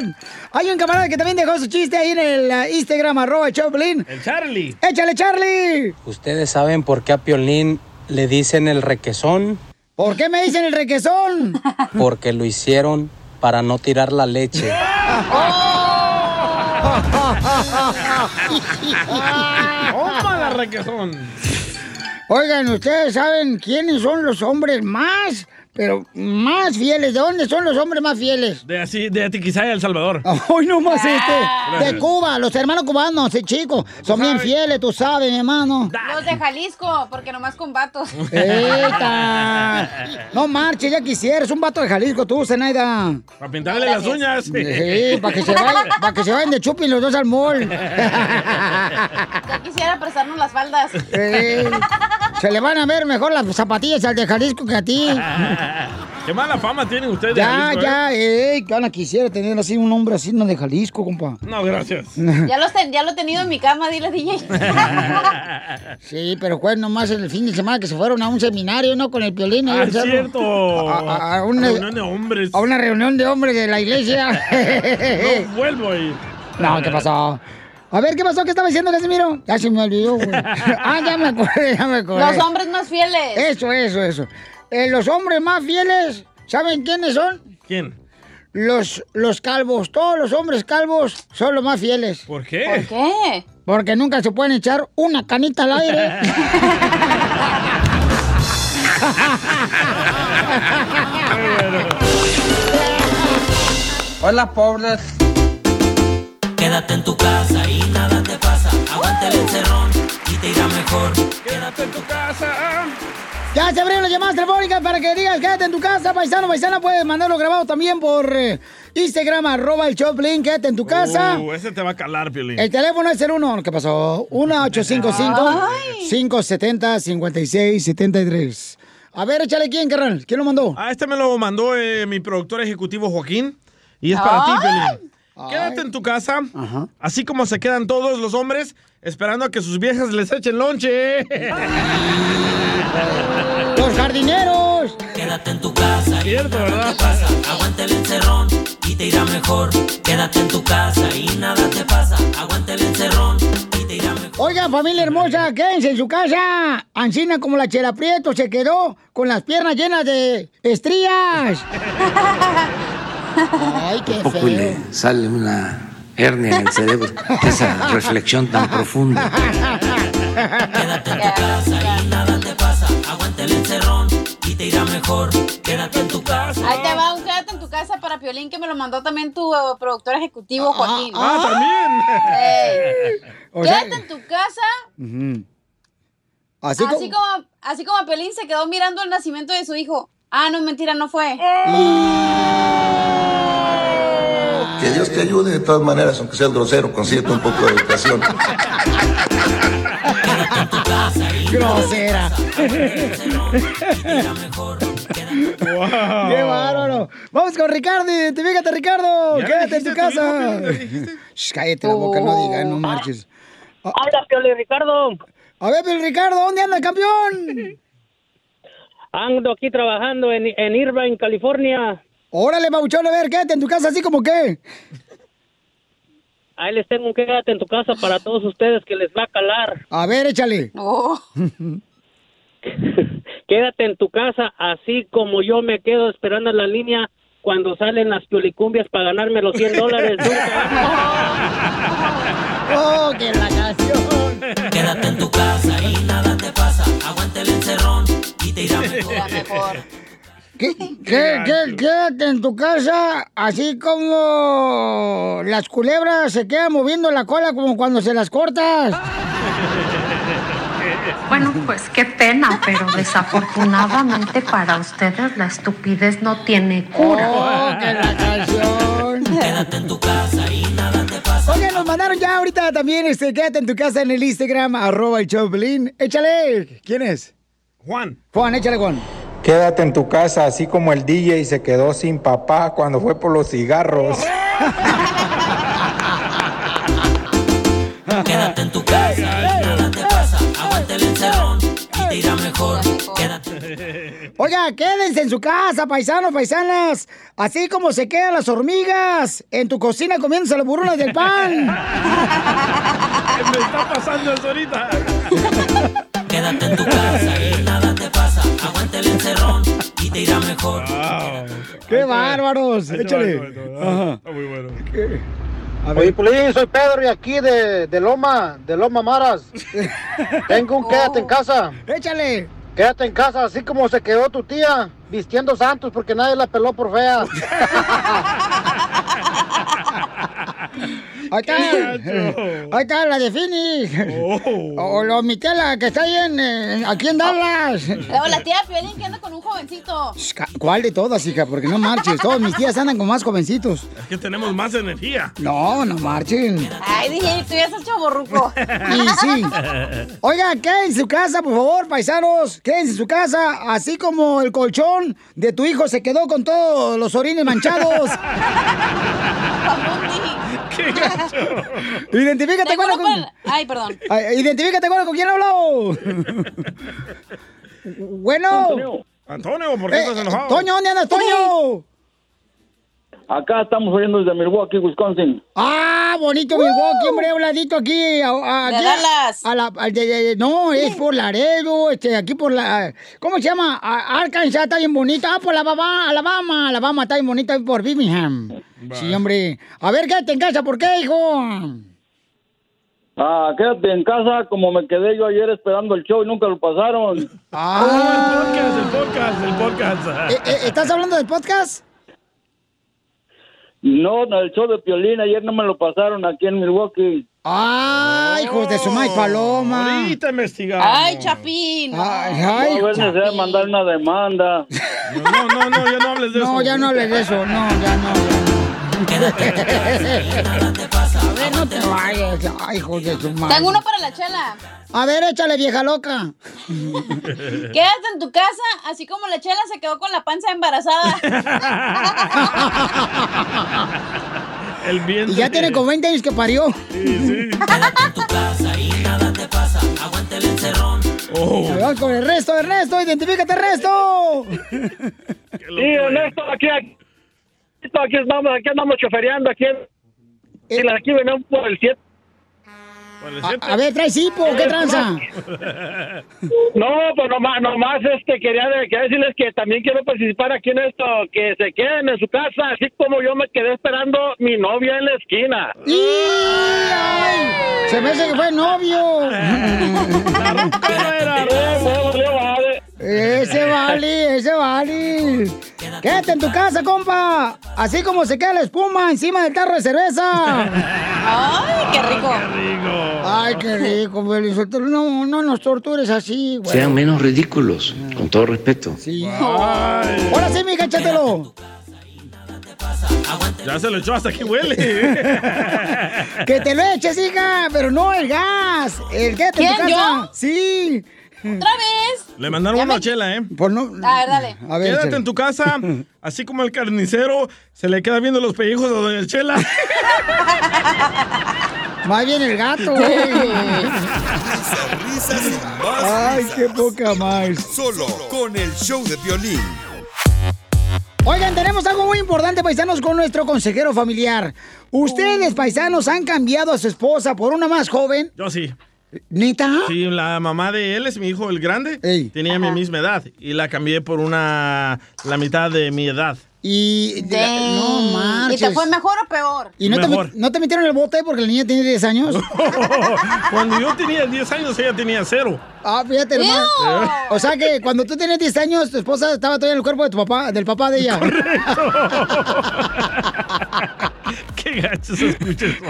hay un camarada que también dejó su chiste ahí en el uh, Instagram, arroba Choplin.
El Charlie.
¡Échale, Charlie!
¿Ustedes saben por qué a Piolín le dicen el requesón?
¿Por qué me dicen el requesón?
Porque lo hicieron para no tirar la leche.
¡Tómala, requesón!
Oigan, ¿ustedes saben quiénes son los hombres más, pero más fieles? ¿De dónde son los hombres más fieles?
De así, de Atiquizaya, El Salvador.
Hoy no más este. De
Gracias.
Cuba, los hermanos cubanos, sí, chicos. Son bien fieles, tú sabes, mi hermano.
Los de Jalisco, porque nomás con vatos.
¡Eta! No marches, ya quisieras. Un vato de Jalisco, tú, Zenaida.
Para pintarle las uñas.
Sí, para que, se vayan, para que se vayan de chupi los dos al mall.
Ya quisiera prestarnos las faldas.
Eh, se le van a ver mejor las zapatillas al de Jalisco que a ti.
Qué mala fama tienen ustedes de
Ya,
Jalisco, ¿eh?
ya, eh, Gana quisiera tener así un hombre así, no de Jalisco, compa.
No, gracias.
Ya, los ten- ya lo he tenido en mi cama, dile DJ.
Sí, pero fue nomás el fin de semana que se fueron a un seminario, ¿no? Con el piolín. ahí
Ah,
cerro.
cierto.
A, a- a una,
Reunión de hombres.
a una reunión de hombres de la iglesia.
No vuelvo ahí.
No, ¿qué pasó? A ver, ¿qué pasó? ¿Qué estaba diciendo Casimiro? Ya se me olvidó, güey. Ah, ya me acordé, ya me acordé.
Los hombres más fieles.
Eso, eso, eso. Eh, los hombres más fieles, ¿saben quiénes son?
¿Quién?
Los, los calvos. Todos los hombres calvos son los más fieles.
¿Por qué?
¿Por qué?
Porque nunca se pueden echar una canita al aire.
Hola, pobres. Quédate en tu casa y nada te pasa. Aguanta el encerrón y te irá mejor.
Quédate en tu casa.
Ya se abrieron las llamadas telefónicas para que digas quédate en tu casa, paisano, paisana. Puedes mandarlo grabado también por eh, Instagram, arroba el Choplin, quédate en tu casa.
Uh, ese te va a calar, Piolín.
El teléfono es el 1, ¿qué pasó? 1-855-570-5673. A ver, échale quién, carnal. ¿Quién lo mandó?
Ah, este me lo mandó eh, mi productor ejecutivo Joaquín. Y es para ti. Piolín. Quédate en tu casa, así como se quedan todos los hombres esperando a que sus viejas les echen lonche.
¡Los jardineros!
Quédate en tu casa y
Cierto,
nada
¿verdad?
te pasa. Aguanta el encerrón y te irá mejor. Quédate en tu casa y nada te pasa. Aguanta el encerrón y te irá mejor.
Oigan, familia hermosa, quédense en su casa. Ancina como la Chela Prieto se quedó con las piernas llenas de estrías. Ay, qué
poco y le
feo.
sale una hernia en el cerebro. Esa reflexión tan profunda.
Quédate en tu casa y nada te pasa. Aguanta el encerrón y te irá mejor. Quédate en tu casa.
Ahí te va un quédate en tu casa para Piolín que me lo mandó también tu eh, productor ejecutivo, Joaquín.
ah, también.
Ey.
O sea-
Quédate en tu casa,
Ujú. Así,
así,
como...
como, así como Piolín se quedó mirando el nacimiento de su hijo. Ah, no, mentira, no fue.
Que Dios te ayude de todas maneras, aunque seas grosero, consíguete un poco de educación.
Grosera. ¡Qué bárbaro! Vamos con Ricardo. Identifícate, Ricardo.
Ya
Quédate en tu casa. Shh, cállate la boca, no digas, no marches.
Habla, Pioli Ricardo.
A ver, Pioli Ricardo, ¿dónde anda el campeón?
Ando aquí trabajando en, en Irvine, California.
Órale, Mauchón, a ver, quédate en tu casa así como que.
Ahí les tengo un quédate en tu casa para todos ustedes que les va a calar.
A ver, échale.
Quédate en tu casa así como yo me quedo esperando en la línea cuando salen las piolicumbias para ganarme los 100 dólares.
¡Oh, que la canción!
Quédate en tu casa y nada te pasa. Aguanta el encerrón te irá mejor.
¿Qué, qué, qué- quédate en tu casa, así como las culebras se quedan moviendo la cola como cuando se las cortas.
Bueno, pues qué pena, pero desafortunadamente para ustedes la estupidez no tiene cura.
¡Oh, que la canción!
Quédate en tu casa y nada te pasa.
Oye, nos mandaron ya ahorita también, este, quédate en tu casa en el Instagram, arroba el Choplin. Échale. ¿Quién es?
Juan.
Juan, échale, Juan.
Quédate en tu casa, así como el DJ se quedó sin papá cuando fue por los cigarros.
Quédate en tu casa y nada te pasa. Aguanta el encerrón y te irá mejor. Quédate.
Oiga, quédense en su casa, paisanos, paisanas. Así como se quedan las hormigas en tu cocina comiéndose las burronas del pan.
Me está pasando eso ahorita.
Quédate en tu casa y nada te pasa. Aguanta el encerrón y te irá mejor.
¡Qué bárbaros! Échale. Ajá.
Está muy bueno.
Oye, Piolín, soy Pedro y aquí de, de Loma, de Loma Maras. Tengo un quédate en casa.
Échale.
Quédate en casa, así como se quedó tu tía, vistiendo santos porque nadie la peló por fea.
Ahí está, ahí está la de Phoenix. O la Miquela, que está ahí en, eh, aquí en Dallas.
O la tía Piolín que anda con un jovencito.
¿Cuál de todas, hija? Porque no marches. Todas mis tías andan con más jovencitos.
Es que tenemos más energía.
No, no marchen.
Ay, dije, tú ya estás chaborruco.
Y sí. Oiga, quédense en su casa, por favor, paisanos. Quédense en su casa, así como el colchón de tu hijo se quedó con todos los orines manchados.
¡Qué gacho!
Identifícate, bueno, con...
Ay, perdón.
Ay, Identifícate, bueno, ¿con quién habló? bueno.
Antonio, ¿por qué
Eh,
estás enojado?
Toño, ¿dónde andas, Toño?
Acá estamos oyendo desde Milwaukee, Wisconsin.
Ah, bonito Milwaukee, hombre, habladito aquí. a- a-
De
aquí
Dallas.
a la- al de- de- no, es por Laredo, este, aquí por la... ¿Cómo se llama? A- Arkansas está bien bonita. Ah, por Alabama, Alabama, Alabama está bien bonita por Birmingham. Sí, hombre. A ver, quédate en casa, ¿por qué, hijo?
Ah, quédate en casa como me quedé yo ayer esperando el show y nunca lo pasaron.
Ah.
El podcast, el podcast, el
Eh,
podcast.
eh, ¿Estás hablando del podcast?
No, el show de Piolín ayer no me lo pasaron aquí en Milwaukee.
¡Ay, hijos de su maíz paloma!
Ahorita investigamos.
Ay, Chapín.
Ay, ay,
a ver necesidad de mandar una demanda.
No, no, no, ya no hables de eso.
No, ya no hables de eso, no, ya no. ya no. A ver, no te vayas. Ay, hijo de su madre.
Tengo uno para la chela.
A ver, échale, vieja loca.
Quédate en tu casa, así como la chela se quedó con la panza embarazada.
El viento.
Y ya tiene como 20 años que parió.
Casa y nada te pasa, aguante el encerrón.
Oh.
Vamos con el resto, Ernesto, identifícate, resto.
Sí, Ernesto, aquí, aquí, aquí estamos, aquí andamos chofereando, aquí, en- aquí venimos por el 7.
A, a ver, trae hipo, ¿qué tranza?
No, pues nomás, nomás este, quería decirles que también quiero participar aquí en esto, que se queden en su casa, así como yo me quedé esperando mi novia en la esquina.
¡Y! ay! Se me hace que fue novio. Ese vale, ese vale. Quédate en tu casa, compa. Así como se queda la espuma encima del tarro de cerveza.
Ay, qué rico.
Ay, qué rico. No, no nos tortures así, güey.
Sean menos ridículos, con todo respeto.
Sí. Ahora sí, mija, échatelo.
Ya se lo echó hasta aquí huele.
Que te lo eches, hija, pero no el gas. El quédate en tu
¿Quién,
casa.
yo?
Sí.
¿Otra vez?
Le mandaron una chela, ¿eh?
Por no...
A ver, dale.
A ver,
Quédate en tu casa, así como el carnicero se le queda viendo los pellejos a Doña Chela.
Más bien el gato, güey.
Risas, risas más
Ay,
risas.
qué poca más.
Solo con el show de violín.
Oigan, tenemos algo muy importante, paisanos, con nuestro consejero familiar. ¿Ustedes, paisanos, han cambiado a su esposa por una más joven?
Yo sí.
¿Neta?
Sí, la mamá de él es mi hijo, el grande. Tenía mi misma edad y la cambié por una la mitad de mi edad.
Y... de la- no
¿Y
marches.
te fue mejor o peor?
¿Y no te, no te metieron en el bote porque la niña tiene 10 años?
Cuando yo tenía 10 años, ella tenía cero.
Ah, fíjate.
Ew.
O sea que cuando tú tenías 10 años, tu esposa estaba todavía en el cuerpo de tu papá, del papá de ella.
Qué gacho se escucha eso.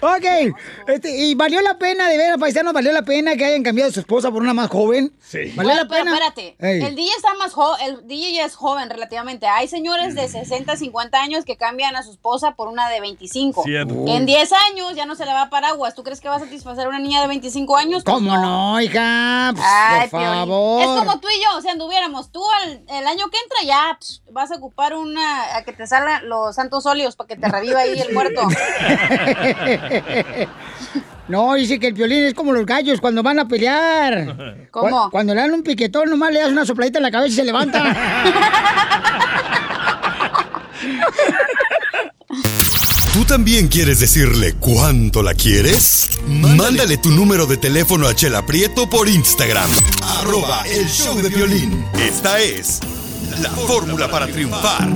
ok, este, y valió la pena, de ver, paisanos, valió la pena que hayan cambiado a su esposa por una más joven.
Sí.
¿Valió
Bueno,
la
pero
pena?
espérate.
Ey.
El DJ está más joven, el DJ ya es joven relativamente. Hay señores de 60, 50 años que cambian a su esposa por una de 25.
Cierto.
En 10 años ya no se le va a paraguas. ¿Tú crees que va a satisfacer a una niña de 25 años? Pues
¿Cómo no, hija? Pues,
Ay,
por favor.
Es como tú y yo, o sea, anduviéramos. Tú el, el año que entra ya psh, vas a ocupar una a que te salgan los santos óleos para que te reviva ahí el muerto.
No, dice que el violín es como los gallos cuando van a pelear.
¿Cómo?
Cu- Cuando le dan un piquetón, nomás le das una sopladita en la cabeza y se levanta.
¿Tú también quieres decirle cuánto la quieres? Mándale tu número de teléfono a Chela Prieto por Instagram. Arroba el show de violín. Esta es la fórmula para triunfar.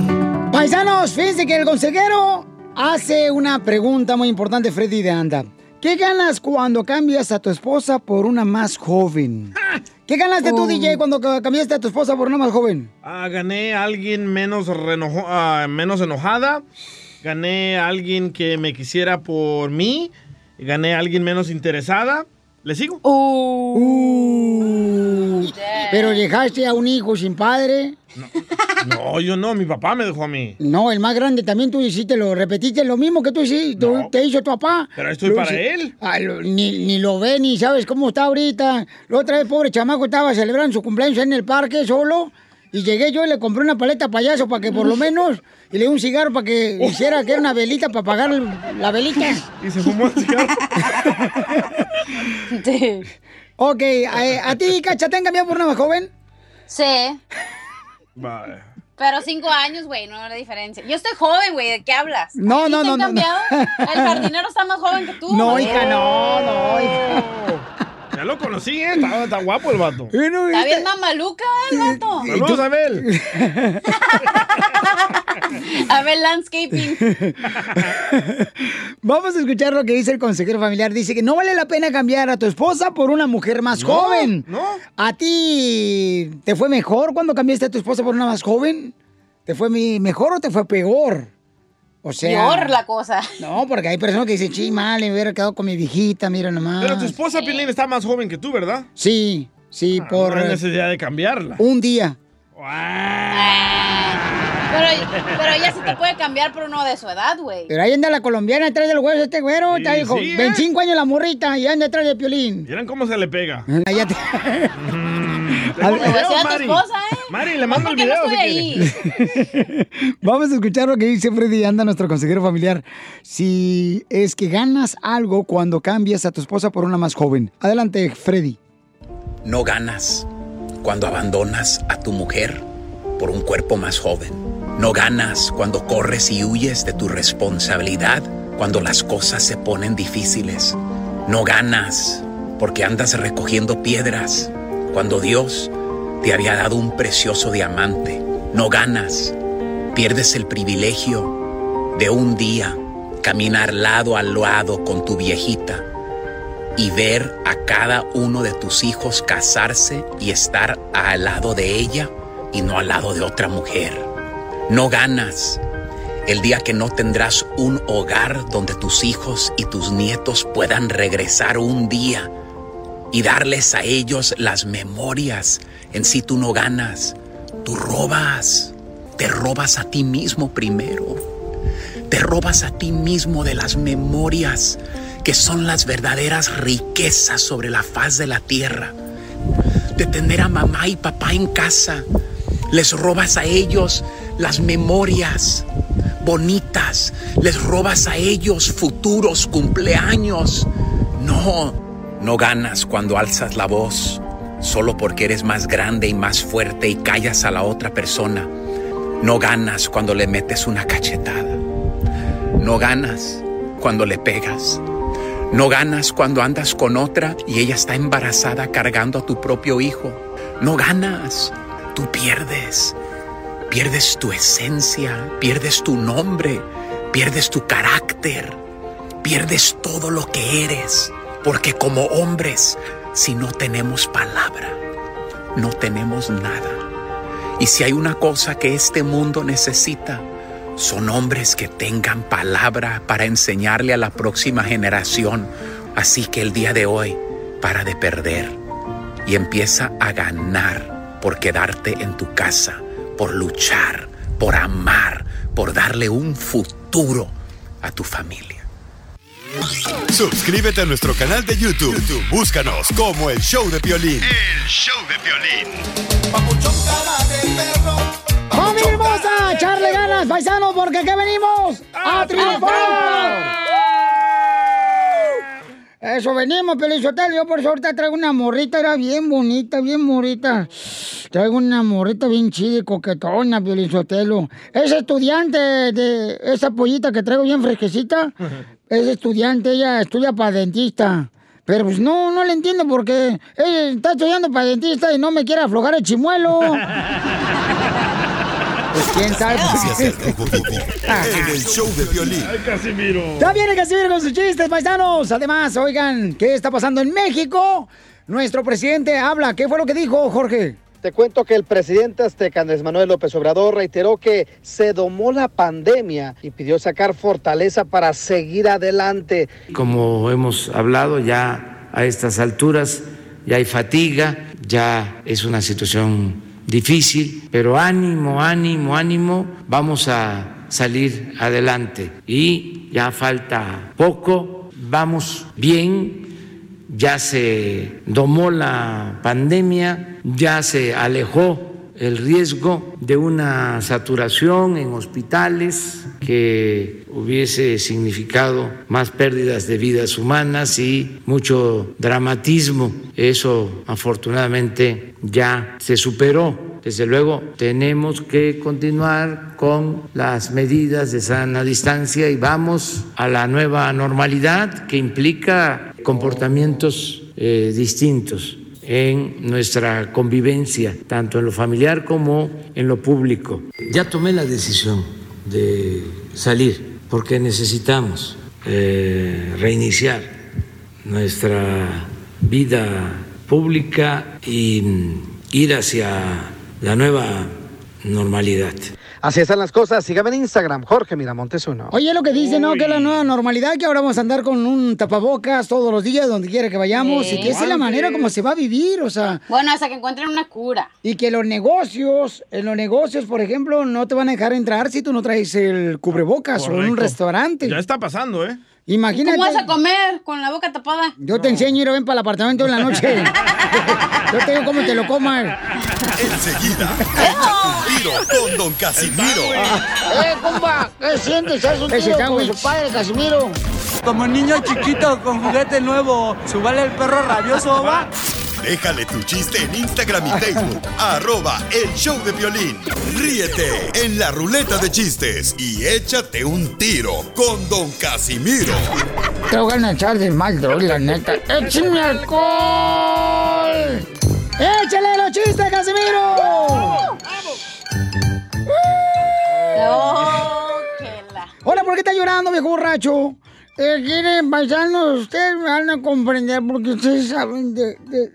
Paisanos, fíjense que el consejero hace una pregunta muy importante Freddy de Anda. ¿Qué ganas cuando cambias a tu esposa por una más joven? ¿Qué ganaste tú,
Oh.
DJ, cuando ca- cambiaste a tu esposa por una más joven?
Ah, gané a alguien menos, renojo- ah, menos enojada. Gané a alguien que me quisiera por mí. Gané a alguien menos interesada. ¿Le sigo?
Uh, pero dejaste a un hijo sin padre.
No, yo no. Mi papá me dejó a mí.
No, el más grande también tú hiciste, lo repetiste lo mismo que tú hiciste, te hizo tu papá.
Pero estoy
Lo
para él.
Lo- ni, ni lo ve, ni sabes cómo está ahorita. La otra vez, pobre chamaco, estaba celebrando su cumpleaños en el parque solo. Y llegué yo y le compré una paleta payaso para que por lo menos... Y le di un cigarro para que hiciera que era una velita para apagar la velita.
Y se fumó el cigarro.
ok, a, a ti, Cacha, ¿te han cambiado por una más joven?
Sí,
Vaya.
pero cinco años, güey, no hay diferencia. Yo estoy joven, güey, ¿de qué hablas?
No,
¿A ti
no,
te
no,
han
no, no.
cambiado? El jardinero está más joven que tú.
No, hija, no, no, hija.
Ya lo conocí, ¿eh? Está, está guapo el vato.
Está bien mamaluca el vato.
Saludos, Abel.
Abel Landscaping.
Vamos a escuchar lo que dice el consejero familiar. Dice que no vale la pena cambiar a tu esposa por una mujer más
No,
joven.
no.
¿A ti te fue mejor cuando cambiaste a tu esposa por una más joven? ¿Te fue mi- mejor o te fue peor? O sea...
Peor la cosa.
No, porque hay personas que dicen, sí, mal, me hubiera quedado con mi viejita, mira nomás.
Pero tu esposa, Pilín, está más joven que tú, ¿verdad?
Sí, sí, por
No hay
eh,
necesidad de cambiarla.
un día.
Pero, pero ella sí te puede cambiar por uno de su edad, güey.
Pero ahí anda la colombiana detrás del hueso este güero. está, hijo,
sí, ¿eh?
25 años la morrita y anda detrás de Piolín.
Miren cómo se le pega.
Ah, ya te-
a
video,
a tu
Mari.
esposa, ¿eh?
Mari, le mando el
no
video.
Vamos a escuchar lo que dice Freddy Anda, nuestro consejero familiar. Si es que ganas algo cuando cambias a tu esposa por una más joven. Adelante, Freddy.
No ganas cuando abandonas a tu mujer por un cuerpo más joven. No ganas cuando corres y huyes de tu responsabilidad cuando las cosas se ponen difíciles. No ganas porque andas recogiendo piedras cuando Dios te había dado un precioso diamante. No ganas. Pierdes el privilegio de un día caminar lado a lado con tu viejita y ver a cada uno de tus hijos casarse y estar al lado de ella y no al lado de otra mujer. No ganas el día que no tendrás un hogar donde tus hijos y tus nietos puedan regresar un día y darles a ellos las memorias. En sí tú no ganas, tú robas, te robas a ti mismo primero. Te robas a ti mismo de las memorias que son las verdaderas riquezas sobre la faz de la tierra. De tener a mamá y papá en casa. Les robas a ellos las memorias bonitas. Les robas a ellos futuros cumpleaños. No, no ganas cuando alzas la voz solo porque eres más grande y más fuerte y callas a la otra persona. No ganas cuando le metes una cachetada. No ganas cuando le pegas. No ganas cuando andas con otra y ella está embarazada cargando a tu propio hijo. No ganas. Tú pierdes. Pierdes tu esencia, pierdes tu nombre, pierdes tu carácter, pierdes todo lo que eres. Porque como hombres, si no tenemos palabra, no tenemos nada. Y si hay una cosa que este mundo necesita, son hombres que tengan palabra para enseñarle a la próxima generación. Así que el día de hoy, para de perder y empieza a ganar por quedarte en tu casa, por luchar, por amar, por darle un futuro a tu familia.
Suscríbete a nuestro canal de YouTube. YouTube, Búscanos como el show de Piolín.
El show de violín.
¡Familia hermosa! a ¡Echarle ganas, paisanos! Porque aquí venimos a triunfar. Eso venimos, Pelizotel. Yo por eso ahorita traigo una morrita, era bien bonita, bien bonita. Traigo una morrita bien chida y coquetona, Pelizotelo. Es estudiante de esa pollita que traigo bien fresquecita. Es estudiante, ella estudia para dentista. Pero pues no, no le entiendo porque ella está estudiando para dentista y no me quiere aflojar el chimuelo. Pues quién sabe.
En el show de violín.
Casimiro.
Está bien el Casimiro con sus chistes, paisanos. Además, oigan, ¿qué está pasando en México? Nuestro presidente habla. ¿Qué fue lo que dijo, Jorge?
Te cuento que el presidente azteca Andrés Manuel López Obrador reiteró que se domó la pandemia y pidió sacar fortaleza para seguir adelante.
Como hemos hablado ya a estas alturas, ya hay fatiga, ya es una situación difícil, pero ánimo, ánimo, ánimo, vamos a salir adelante. Y ya falta poco, vamos bien, ya se domó la pandemia, ya se alejó el riesgo de una saturación en hospitales que hubiese significado más pérdidas de vidas humanas y mucho dramatismo. Eso afortunadamente ya se superó. Desde luego tenemos que continuar con las medidas de sana distancia y vamos a la nueva normalidad que implica comportamientos eh, distintos en nuestra convivencia, tanto en lo familiar como en lo público. Ya tomé la decisión de salir porque necesitamos eh, reiniciar nuestra vida pública y ir hacia la nueva normalidad.
Así están las cosas. Sígame en Instagram, Jorge Miramontes uno.
Oye, lo que dice, ¿no? Que es la nueva normalidad, que ahora vamos a andar con un tapabocas todos los días, donde quiera que vayamos,
Sí.
y que esa es la manera como se va a vivir, o sea.
Bueno, hasta que encuentren una cura.
Y que los negocios, en los negocios, por ejemplo, no te van a dejar entrar si tú no traes el cubrebocas o en un restaurante.
Ya está pasando, ¿eh?
Imagínate.
¿Cómo vas a comer con la boca tapada?
Yo te enseño ir a ven para el apartamento en la noche. Yo te digo cómo te lo comas.
Enseguida, échate un tiro con Don Casimiro.
¡Eh, compa! ¿Qué sientes? ¿Haz un tiro con su padre, Casimiro?
Como niño chiquito con juguete nuevo, ¿subale el perro rabioso, va?
Déjale tu chiste en Instagram y Facebook. arroba el show de violín. Ríete en la ruleta de chistes y échate un tiro con Don Casimiro.
Te voy a echar de mal, droga, la neta. ¡Échame alcohol! ¡Échale los chistes, Casimiro! Hola, ¿por qué está llorando, viejo borracho? Eh, quieren paisanos, ustedes me van a comprender porque ustedes saben de, de-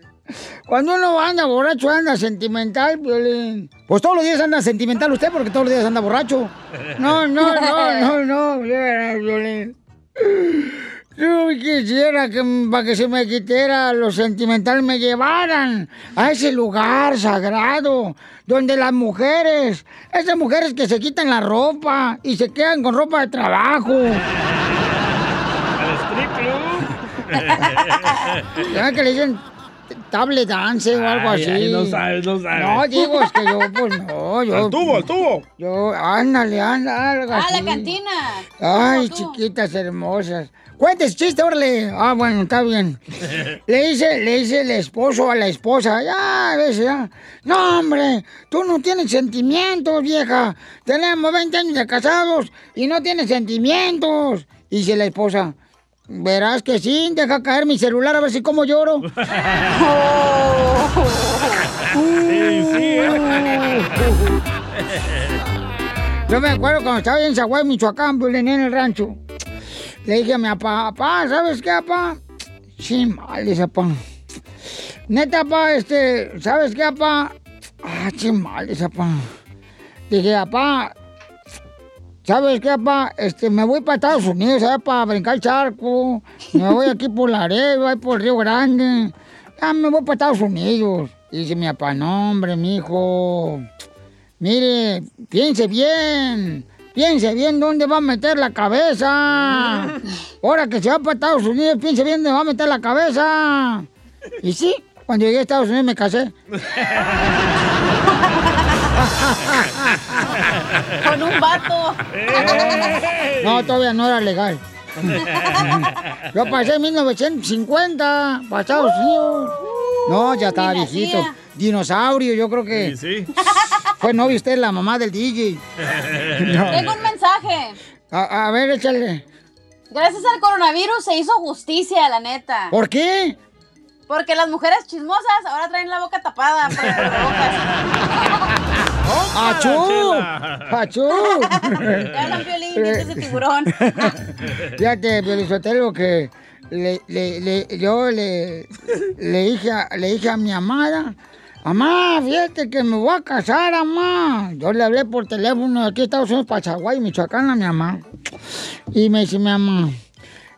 Cuando uno anda borracho, anda sentimental, Piolín. Pues todos los días anda sentimental usted porque todos los días anda borracho. No, no, no, no, no, Piolín. Yo quisiera que para que se me quitara lo sentimental me llevaran a ese lugar sagrado donde las mujeres, esas mujeres que se quitan la ropa y se quedan con ropa de trabajo. Ya que le dicen table dance o algo
Ay,
así.
ay, no sabes, no sabes.
No, digo, es que yo, pues no, yo.
Al tubo, al tubo.
Yo, ándale, ándale, algo
Ah,
así.
la cantina.
Ay, chiquitas hermosas. Cuentes chiste, órale. Ah, bueno, está bien. Le dice, le dice el esposo a la esposa, ya, ves, ya. No, hombre, tú no tienes sentimientos, vieja. Tenemos 20 años de casados y no tienes sentimientos. Y dice la esposa, verás que sí, deja caer mi celular a ver si como lloro. Yo me acuerdo cuando estaba en Zaguay, Michoacán, Violín, en el rancho. Le dije a mi papá, papá, ¿sabes qué, papá? Sí, mal, dice papá. Neta, papá, este, ¿sabes qué, papá? Ah, sí, mal, dice papá. Dije, papá, ¿sabes qué, papá? Este, me voy para Estados Unidos, ¿sabes? Para brincar el charco. Me voy aquí por Laredo, ahí por Río Grande. Ya me voy para Estados Unidos. Y dice mi papá, no, hombre, mijo. Mire, piense bien. Piense bien dónde va a meter la cabeza. Ahora que se va para Estados Unidos, piense bien dónde va a meter la cabeza. Y sí, cuando llegué a Estados Unidos me casé.
Con un vato.
No, todavía no era legal. Yo pasé en 1950 para Estados Unidos. No, ya estaba viejito.
nacía.
Dinosaurio, yo creo que.
Sí,
Fue novio usted, la mamá del DJ. No.
Tengo un mensaje.
A, a ver, échale.
Gracias al coronavirus se hizo justicia, la neta.
¿Por qué?
Porque las mujeres chismosas ahora traen la boca tapada por el cubrebocas.
¡Achú! ¡Achú!
Ya hablan violín, dientes de tiburón.
Fíjate, que le, le, le- yo le, le, dije a, le dije a mi amada, mamá, fíjate que me voy a casar, mamá. Yo le hablé por teléfono de aquí a Estados Unidos, para Chaguay, Michoacán, a mi mamá. Y me dice mi mamá,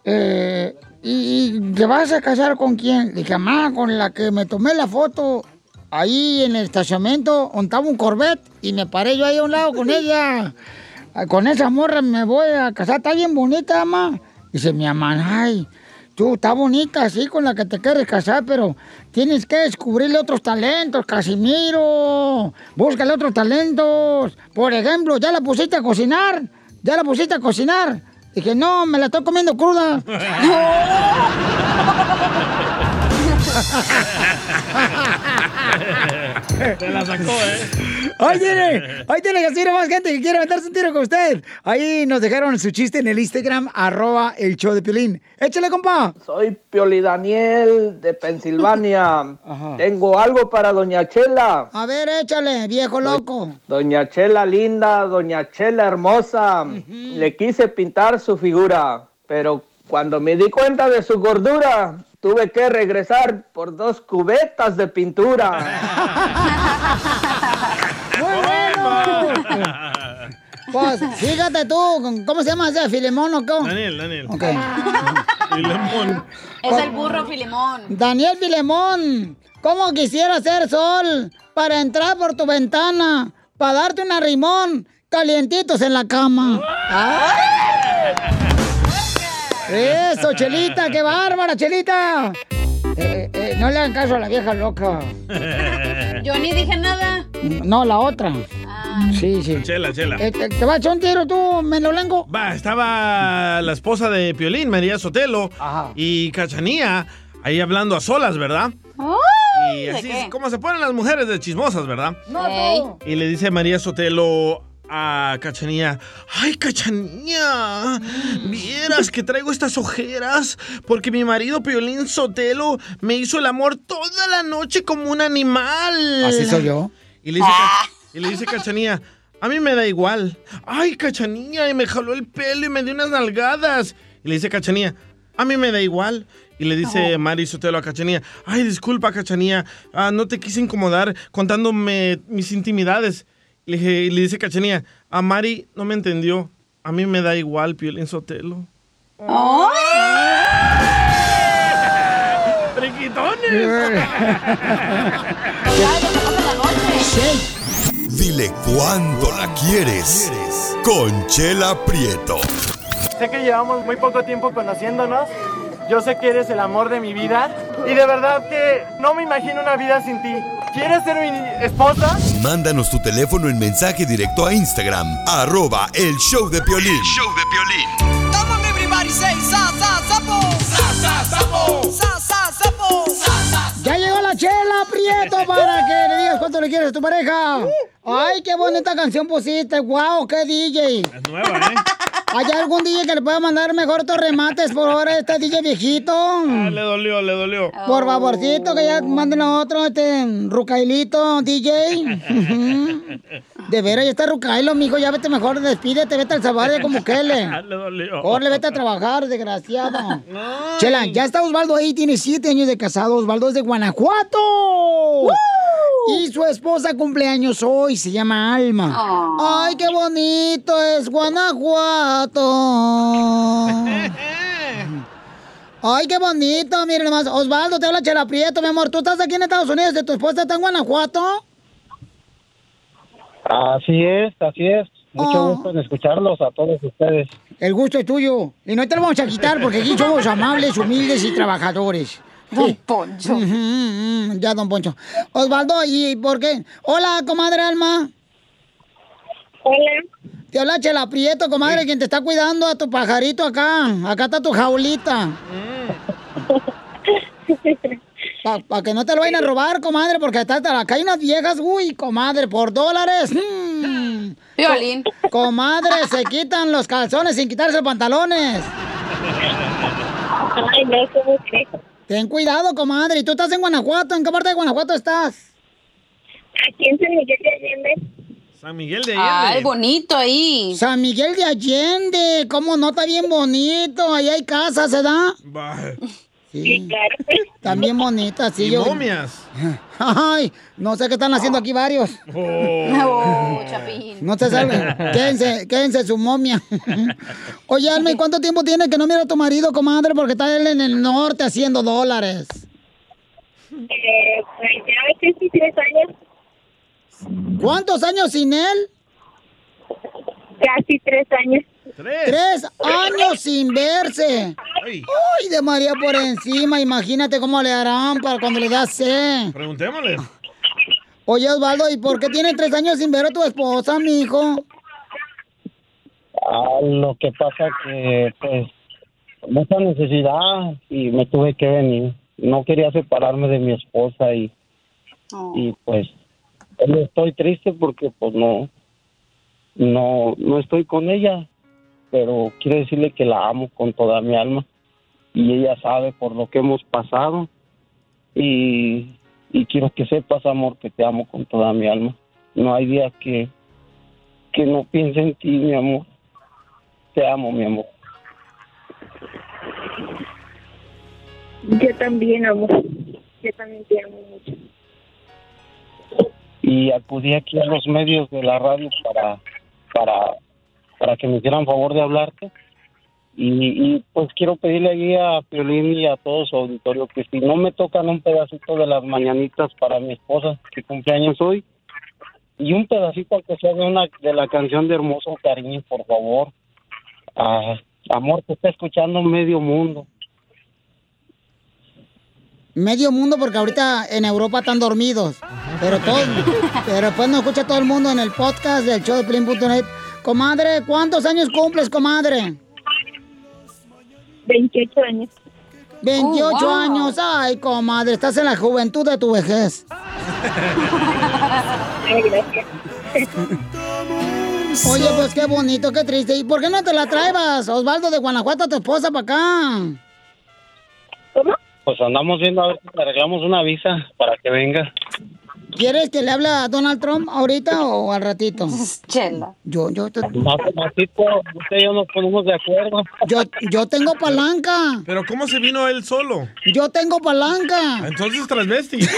eh, ¿y, y te vas a casar con quién? Dije, mamá, con la que me tomé la foto ahí en el estacionamiento, montaba un Corvette y me paré yo ahí a un lado con ella. Ah, Con esa morra me voy a casar, está bien bonita, mamá. Dice mi mamá, ay, tú está bonita así con la que te quieres casar, pero tienes que descubrirle otros talentos, Casimiro. Búscale otros talentos. Por ejemplo, ya la pusiste a cocinar, ya la pusiste a cocinar. Dije, no, me la estoy comiendo cruda.
Te la sacó, ¿eh?
Ahí tiene, ahí tiene Casimiro, más gente que quiere meterse un tiro con usted. Ahí nos dejaron su chiste en el Instagram, arroba el show de Pilín. Échale, compa.
Soy Pioli Daniel de Pensilvania. Tengo algo para Doña Chela.
A ver, échale, viejo loco.
Doña Chela linda, Doña Chela hermosa. Le quise pintar su figura, pero cuando me di cuenta de su gordura, tuve que regresar por dos cubetas de pintura.
¡Muy bueno! Pues, fíjate tú, ¿cómo se llama ese Filemón o cómo?
Daniel, Daniel.
Ok.
Filemón.
Es el burro Filemón.
Daniel Filemón, ¿cómo quisiera ser sol para entrar por tu ventana, para darte una rimón, calientitos en la cama? ¡Ay! Eso, Chelita, qué bárbara, Chelita. Eh, eh, no le hagan caso a la vieja loca.
Yo ni dije nada.
No, la otra. Sí, sí.
Chela, chela.
Eh, ¿Te, te vas a echar un tiro tú, Menolengo?
Va, estaba la esposa de Piolín, María Sotelo, y Cachanía, ahí hablando a solas, ¿verdad? Y
¿de
así es como se ponen las mujeres de chismosas, ¿verdad?
No,
Ey.
tú.
Y le dice María Sotelo a Cachanía, ay Cachanía, vieras que traigo estas ojeras porque mi marido Piolín Sotelo me hizo el amor toda la noche como un animal.
Así soy yo.
Y le dice, Ca- y le dice Cachanía, a mí me da igual. Ay, Cachanía, y me jaló el pelo y me dio unas nalgadas. Y le dice Cachanía, a mí me da igual. Y le dice Mari Sotelo a Cachanía, ay, disculpa, Cachanía, ah, no te quise incomodar contándome mis intimidades. Y le, dije- y le dice Cachanía, a Mari no me entendió. A mí me da igual, Piolín Sotelo.
Dile cuándo la quieres. Conchela Prieto.
Sé que llevamos muy poco tiempo conociéndonos. Yo sé que eres el amor de mi vida. Y de verdad que no me imagino una vida sin ti. ¿Quieres ser mi esposa?
Mándanos tu teléfono en mensaje directo a Instagram, arroba el show de Piolín.
Come on, everybody say sa sa sapo. Sa sa sapo. Sa sa sapo. Sa sa.
Ya llegó la chela, Prieto, para que cuánto le quieres a tu pareja. Ay, qué bonita canción pusiste. Wow, qué DJ.
Es nueva, ¿eh?
¿Hay algún DJ que le pueda mandar mejor tus remates por ahora a este DJ viejito?
Ah, le dolió, le dolió.
Por favorcito, que ya manden a otro, este, Rucailito, DJ. De veras, ya está Rucailo, mijo, ya vete mejor, despídete, vete al Salvador como Kele.
le dolió.
Corre, vete a trabajar, desgraciado. Chela, ya está Osvaldo ahí, tiene siete años de casado. Osvaldo es de Guanajuato. Y su esposa cumpleaños hoy, se llama Alma. Ay, qué bonito es Guanajuato. Ay, qué bonito, miren nomás. Osvaldo, te habla Chela Prieto, mi amor. ¿Tú estás aquí en Estados Unidos y tu esposa está en Guanajuato?
Así es, así es. Mucho
Oh.
gusto en escucharlos a todos ustedes.
El gusto es tuyo. Y no te lo vamos a quitar porque aquí somos amables, humildes y trabajadores. Don Poncho. ya, don Poncho. Osvaldo, ¿y por qué? Hola, comadre Alma.
Hola.
Te habla Chela Prieto, comadre, quien te está cuidando a tu pajarito acá. Acá está tu jaulita. Para que no te lo vayan a robar, comadre, porque acá, acá hay unas viejas, uy, comadre, por dólares. mm.
Violín.
Co- comadre, se quitan los calzones sin quitarse los pantalones.
Ay, no, ¿cómo que?
Ten cuidado, comadre. ¿Y tú estás en Guanajuato? ¿En qué parte de Guanajuato estás?
Aquí en San Miguel de Allende.
San Miguel de
Ay, bonito ahí.
San Miguel de Allende, ¿cómo no está bien bonito? Ahí hay casas, ¿verdad? Sí,
claro.
También bonitas, sí.
Y
yo-
momias.
Ay, no sé qué están haciendo aquí varios.
Oh, Chapín.
No se salgan. quédense, quédense su momia. Oye, Alma, ¿y cuánto tiempo tiene que no mira a tu marido, comadre? Porque está él en el norte haciendo dólares.
Eh, pues ya casi tres años.
¿Cuántos años sin él?
Casi tres años.
Tres años sin verse. Ay, de María por encima. Imagínate cómo le harán para cuando le da sed.
Preguntémosle.
Oye, Osvaldo, ¿y por qué tiene tres años sin ver a tu esposa, mi hijo?
Ah, lo que pasa que, pues, mucha necesidad y me tuve que venir. No quería separarme de mi esposa y, y pues, estoy triste porque, pues, no, no, no estoy con ella. Pero quiero decirle que la amo con toda mi alma y ella sabe por lo que hemos pasado y, y quiero que sepas, amor, que te amo con toda mi alma. No hay día que, que no piense en ti, mi amor. Te amo, mi amor.
Yo también, amor. Yo también te amo mucho.
Y acudí aquí a los medios de la radio para, para, para que me hicieran favor de hablarte. Y, pues quiero pedirle ahí a Piolín y a todo su auditorio que si no me tocan un pedacito de las mañanitas para mi esposa, que cumpleaños hoy, y un pedacito aunque sea de, una, de la canción de Hermoso Cariño, por favor. Ah, amor, te está escuchando medio mundo.
Medio mundo porque ahorita en Europa están dormidos. Pero todo, pero después nos escucha todo el mundo en el podcast del show de Pelín.net. Comadre, ¿cuántos años cumples, comadre?
28 años.
28
Oh, wow.
años. Ay, comadre, estás en la juventud de tu vejez.
Ay, gracias.
Oye, pues qué bonito, qué triste. ¿Y por qué no te la traebas, Osvaldo de Guanajuato, a tu esposa para acá?
Pues andamos viendo a ver si le arreglamos una visa para que venga.
¿Quieres que le hable a Donald Trump ahorita o al ratito?
Chela.
Yo, yo, te-
Más ratito, usted y yo nos ponemos de acuerdo.
yo, yo tengo palanca.
Pero ¿cómo se vino él solo?
Yo tengo palanca.
Entonces transvesti.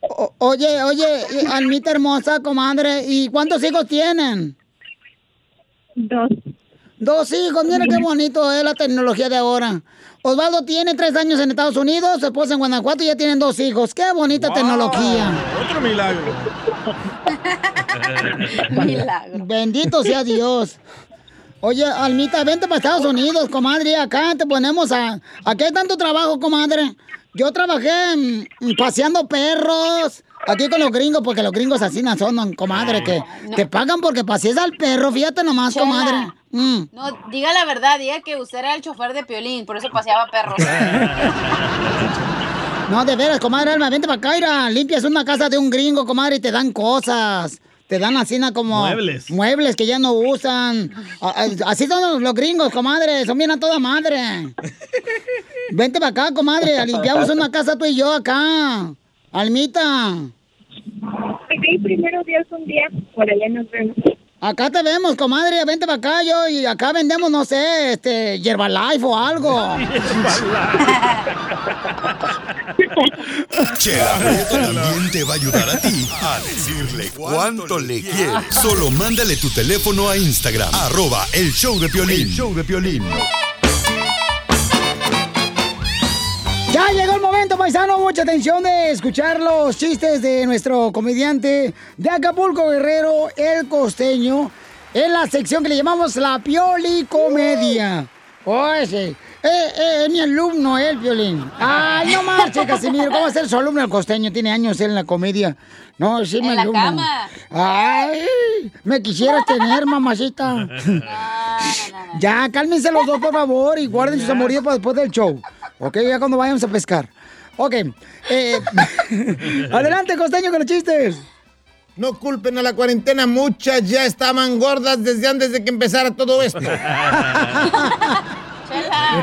O- oye, oye, Almita hermosa, comadre, ¿y cuántos hijos tienen?
Dos.
Dos hijos, mira qué bonito es la tecnología de ahora. Osvaldo tiene tres años en Estados Unidos, su esposa en Guanajuato y ya tienen dos hijos. Qué bonita tecnología.
Otro milagro.
Milagro.
Bendito sea Dios. Oye, Almita, vente para Estados Unidos, comadre. Acá te ponemos a. Aquí hay tanto trabajo, comadre. Yo trabajé paseando perros. Aquí con los gringos, porque los gringos así no son, comadre, que te pagan porque pasees al perro. Fíjate nomás,
Chela.
comadre. Mm.
No, diga la verdad, diga que usted era el chofer de Piolín, por eso paseaba perros.
No, de veras, comadre Alma, vente para acá, mira, limpias una casa de un gringo, comadre, y te dan cosas. Te dan así como...
Muebles.
Muebles que ya no usan. Así son los, los gringos, comadre, son bien a toda madre. Vente para acá, comadre, limpiamos una casa tú y yo acá. Almita.
Ok, primero Dios un día. Por allá nos vemos.
Acá te vemos, comadre, vente para acá yo y acá vendemos, no sé, este, Herbalife o algo.
Chela Prieto también te va a ayudar a ti a decirle cuánto le quiere. Solo mándale tu teléfono a Instagram, arroba el show de Piolín. El show de Piolín.
Ya llegó el momento, paisano. Mucha atención de escuchar los chistes de nuestro comediante de Acapulco Guerrero, el costeño, en la sección que le llamamos la Pioli Comedia. Oh, ese. Eh, eh, es mi alumno, el Piolín. Ay, no marche, Casimiro. ¿Cómo va a ser su alumno el costeño? Tiene años él en la comedia. No, sí, mi
En la
alumno.
cama.
Ay, me quisieras tener, mamacita. Ya, cálmense los dos, por favor, y guarden sus amoríos para después del show. Ok, ya cuando vayamos a pescar. Ok. eh, adelante, costeño, con los chistes.
No culpen a la cuarentena, muchas ya estaban gordas desde antes de que empezara todo esto.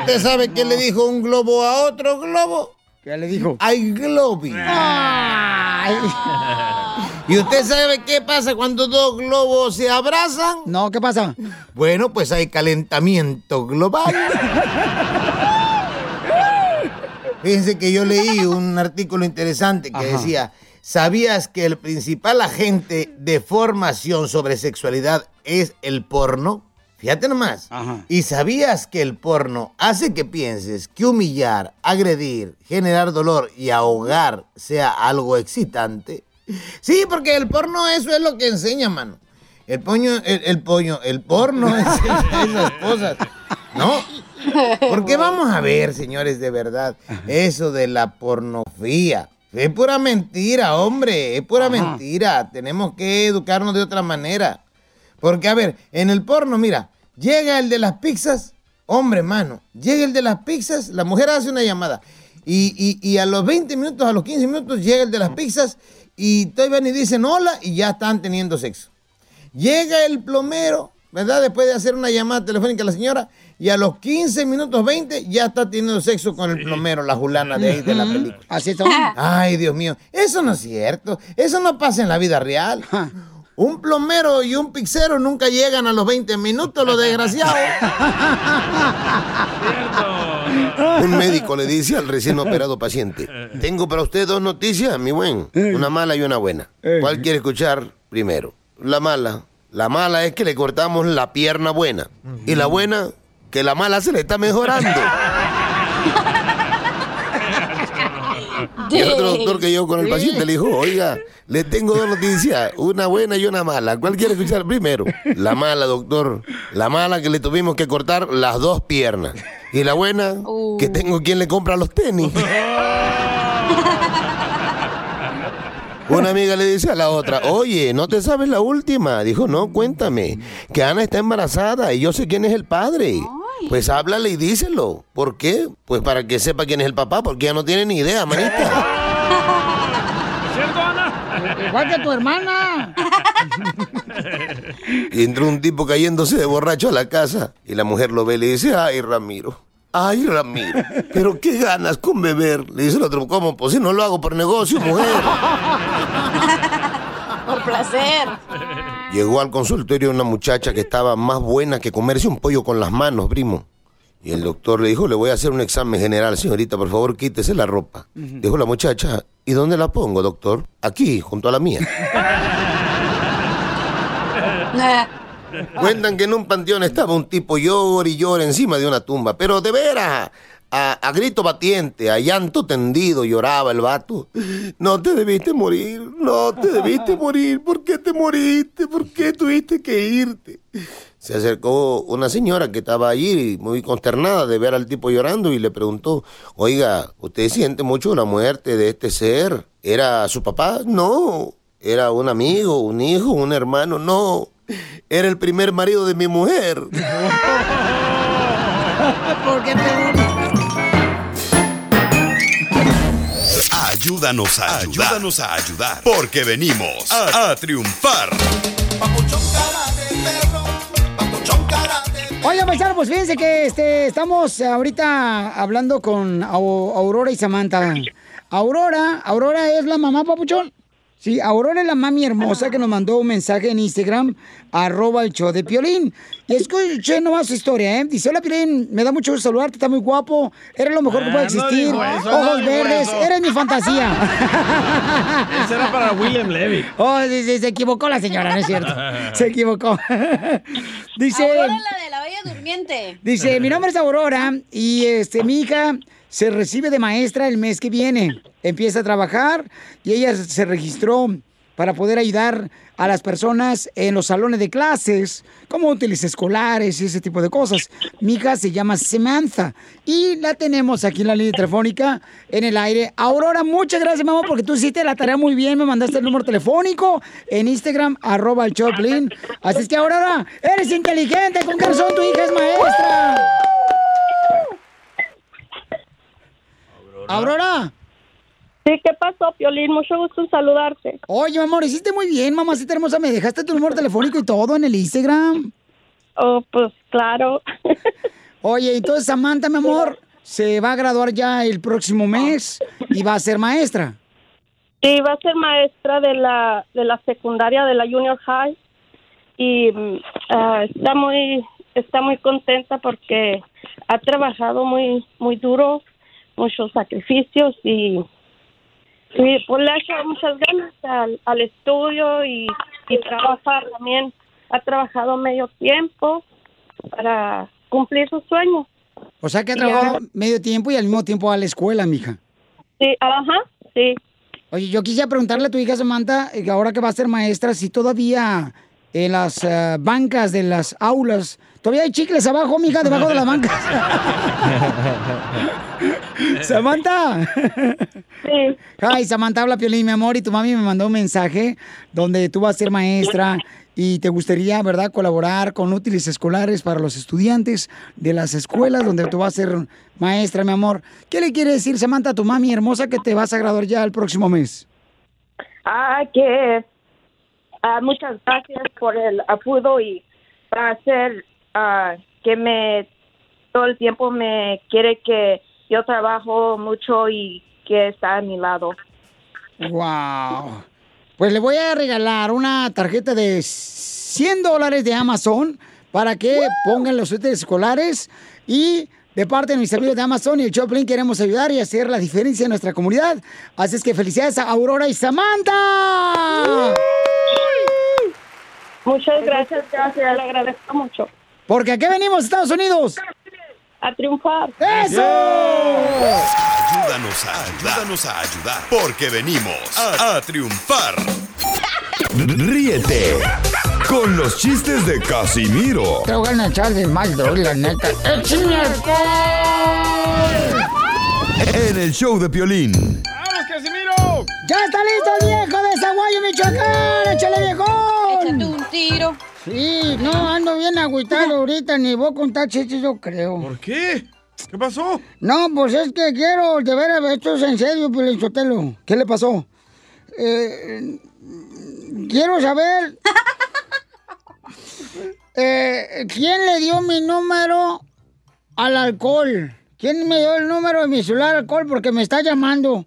¿Usted sabe qué le dijo un globo a otro globo?
¿Qué le dijo?
I love you. ¿Y usted sabe qué pasa cuando dos globos se abrazan?
No, ¿qué pasa?
Bueno, pues hay calentamiento global. Fíjense que yo leí un artículo interesante que
Ajá.
decía, ¿sabías que el principal agente de formación sobre sexualidad es el porno? Fíjate nomás. ¿Y sabías que el porno hace que pienses que humillar, agredir, generar dolor y ahogar sea algo excitante? Sí, porque el porno eso es lo que enseña, mano. El poño, el, el pollo, el porno enseña esas cosas. ¿No? Porque vamos a ver, señores, de verdad, eso de la pornografía. Es pura mentira, hombre, es pura mentira. Tenemos que educarnos de otra manera. Porque, a ver, en el porno, mira, llega el de las pizzas, hombre, mano, llega el de las pizzas, la mujer hace una llamada. Y, y- y a los 20 minutos, a los 15 minutos, llega el de las pizzas y todavía ni dicen hola y ya están teniendo sexo. Llega el plomero, ¿verdad? Después de hacer una llamada telefónica a la señora, y a los 15 minutos 20 ya está teniendo sexo con el plomero, la julana de ahí de la película.
Así son.
Ay, Dios mío, eso no es cierto. Eso no pasa en la vida real. Un plomero y un pixero nunca llegan a los 20 minutos, los desgraciados.
Un médico le dice al recién operado paciente, tengo para usted dos noticias, mi buen, una mala y una buena. ¿Cuál quiere escuchar primero? La mala. La mala es que le cortamos la pierna buena. Y la buena, que la mala se le está mejorando. Y el otro doctor que llegó con el paciente le dijo, oiga, le tengo dos noticias, una buena y una mala. ¿Cuál quiere escuchar primero? La mala, doctor. La mala que le tuvimos que cortar las dos piernas. Y la buena, que tengo quien le compra los tenis. Una amiga le dice a la otra, oye, ¿no te sabes la última? Dijo, no, cuéntame, que Ana está embarazada y yo sé quién es el padre. Pues háblale y díselo. ¿Por qué? Pues para que sepa quién es el papá, porque ya no tiene ni idea, manita.
Igual que tu hermana.
Y entró un tipo cayéndose de borracho a la casa y la mujer lo ve y le dice, ay, Ramiro. Ay, Ramiro, pero qué ganas con beber. Le dice el otro, ¿cómo? Pues si no lo hago por negocio, mujer.
Placer.
Llegó al consultorio una muchacha que estaba más buena que comerse un pollo con las manos, primo. Y el doctor le dijo, le voy a hacer un examen general, señorita, por favor, quítese la ropa. Dijo la muchacha, ¿y dónde la pongo, doctor? Aquí, junto a la mía. Cuentan que en un panteón estaba un tipo llor y llora encima de una tumba, pero de veras, a, a grito batiente, a llanto tendido, lloraba el vato. No te debiste morir, no te debiste morir, ¿por qué te moriste? ¿Por qué tuviste que irte? Se acercó una señora que estaba allí muy consternada de ver al tipo llorando y le preguntó, oiga, ¿usted siente mucho la muerte de este ser? ¿Era su papá? No. ¿Era un amigo, un hijo, un hermano? No. Era el primer marido de mi mujer.
¿Por qué
Ayúdanos a ayudar. Ayúdanos a ayudar. Porque venimos a, a triunfar.
Oigan, paisano, pues fíjense que este, estamos ahorita hablando con Au- Aurora y Samantha. Aurora, Aurora es la mamá, papuchón. Sí, Aurora es la mami hermosa que nos mandó un mensaje en Instagram, arroba el show de Piolín. Y escuché nomás su historia, ¿eh? Dice, hola Piolín, me da mucho gusto saludarte, está muy guapo, eres lo mejor que puede
Ah, no
existir,
eso,
ojos verdes,
eso.
eres mi fantasía.
Ese era para William Levy.
Oh, sí, sí, se equivocó la señora, no es cierto. Se equivocó. Dice...
Aurora, la de la Bella Durmiente.
Dice, mi nombre es Aurora y este, mi hija se recibe de maestra el mes que viene. Empieza a trabajar y ella se registró para poder ayudar a las personas en los salones de clases, como útiles escolares y ese tipo de cosas. Mi hija se llama Samantha y la tenemos aquí en la línea telefónica, en el aire. Aurora, muchas gracias, mamá, porque tú hiciste la tarea muy bien. Me mandaste el número telefónico en Instagram, arroba el Choplin. Así es que, Aurora, eres inteligente. ¿Con razón tu hija es maestra? Aurora.
Sí, ¿qué pasó, Piolín? Mucho gusto en saludarte.
Oye, amor, hiciste muy bien, mamacita hermosa. Me dejaste tu número telefónico y todo en el Instagram.
Oh, pues claro.
Oye, entonces, Samantha, mi amor, se va a graduar ya el próximo mes y va a ser maestra.
Sí, va a ser maestra de la, de la secundaria, de la junior high. Y mm, ah, está muy está muy contenta porque ha trabajado muy muy duro, muchos sacrificios y, y pues le ha hecho muchas ganas al, al estudio y, y trabajar también. Ha trabajado medio tiempo para cumplir sus sueños.
O sea que ha
Ya.
trabajado medio tiempo y al mismo tiempo a la escuela, mija.
Sí, ajá, sí.
Oye, yo quisiera preguntarle a tu hija Samantha, eh, que ahora que va a ser maestra, si todavía en las eh, bancas de las aulas, todavía hay chicles abajo, mija, debajo de las bancas. Samantha.
Sí.
Ay, Samantha, habla Piolín, mi amor, y tu mami me mandó un mensaje donde tú vas a ser maestra y te gustaría, ¿verdad?, colaborar con útiles escolares para los estudiantes de las escuelas donde tú vas a ser maestra, mi amor. ¿Qué le quiere decir, Samantha, a tu mami hermosa que te vas a graduar ya el próximo mes?
Ah, que ah, muchas gracias por el apoyo y va a ser ah, que me todo el tiempo me quiere que yo trabajo mucho y que está a mi lado.
Wow. Pues le voy a regalar una tarjeta de 100 dólares de Amazon para que pongan los útiles escolares y de parte de mis amigos de Amazon y el Choplin queremos ayudar y hacer la diferencia en nuestra comunidad. Así es que felicidades a Aurora y Samantha.
Muchas gracias, gracias, le agradezco mucho.
Porque aquí venimos, Estados Unidos.
A triunfar.
¡Eso!
Ayúdanos a ayudar. Ayúdanos a ayudar. Porque venimos a, a triunfar. Ríete con los chistes de Casimiro
Te voy a echar de mal, doy, la neta. ¡Échame alcohol!
en el show de Piolín.
¡Vamos, Casimiro!
¡Ya está listo el viejo de Zaguayo, Michoacán! ¡Échale, viejón!
Échate un tiro.
Sí, no, ando bien agüitado ahorita, ni voy a contar chistes, yo creo.
¿Por qué? ¿Qué pasó?
No, pues es que quiero, de veras, esto es en serio, Sotelo. ¿Qué le pasó? Eh, quiero saber... eh, ¿Quién le dio mi número al alcohol? ¿Quién me dio el número de mi celular al alcohol? Porque me está llamando.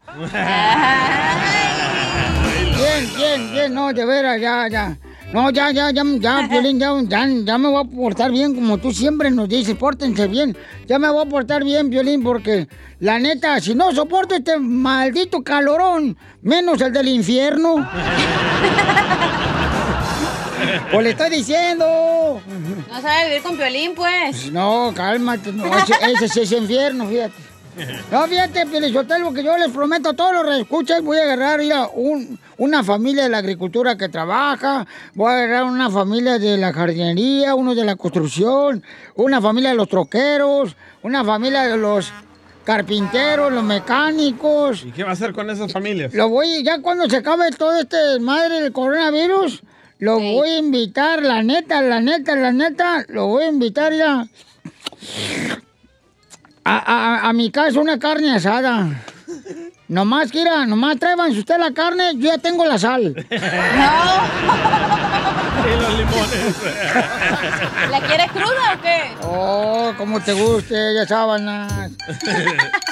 Bien, bien, bien, no, de veras, ya, ya. No, ya, ya, ya, ya, Piolín, ya, ya, ya me voy a portar bien, como tú siempre nos dices, pórtense bien. Ya me voy a portar bien, Piolín, porque la neta, si no soporto este maldito calorón, menos el del infierno. pues le estoy diciendo.
No sabe vivir con Piolín, pues.
No, cálmate, no, ese, ese es infierno, fíjate. No, fíjate, Pielichotelo, que yo les prometo a todos los reescuchas, voy a agarrar mira, un, una familia de la agricultura que trabaja, voy a agarrar una familia de la jardinería, uno de la construcción, una familia de los troqueros, una familia de los carpinteros, los mecánicos.
¿Y qué va a hacer con esas familias?
Lo voy, ya cuando se acabe todo este madre del coronavirus, lo voy a invitar, la neta, la neta, la neta, lo voy a invitar ya a, a- a mi casa una carne asada. Nomás, quiera, nomás tráiganse usted la carne, yo ya tengo la sal.
Y los limones.
¿La quiere cruda o qué?
Oh, como te guste, ya sábanas.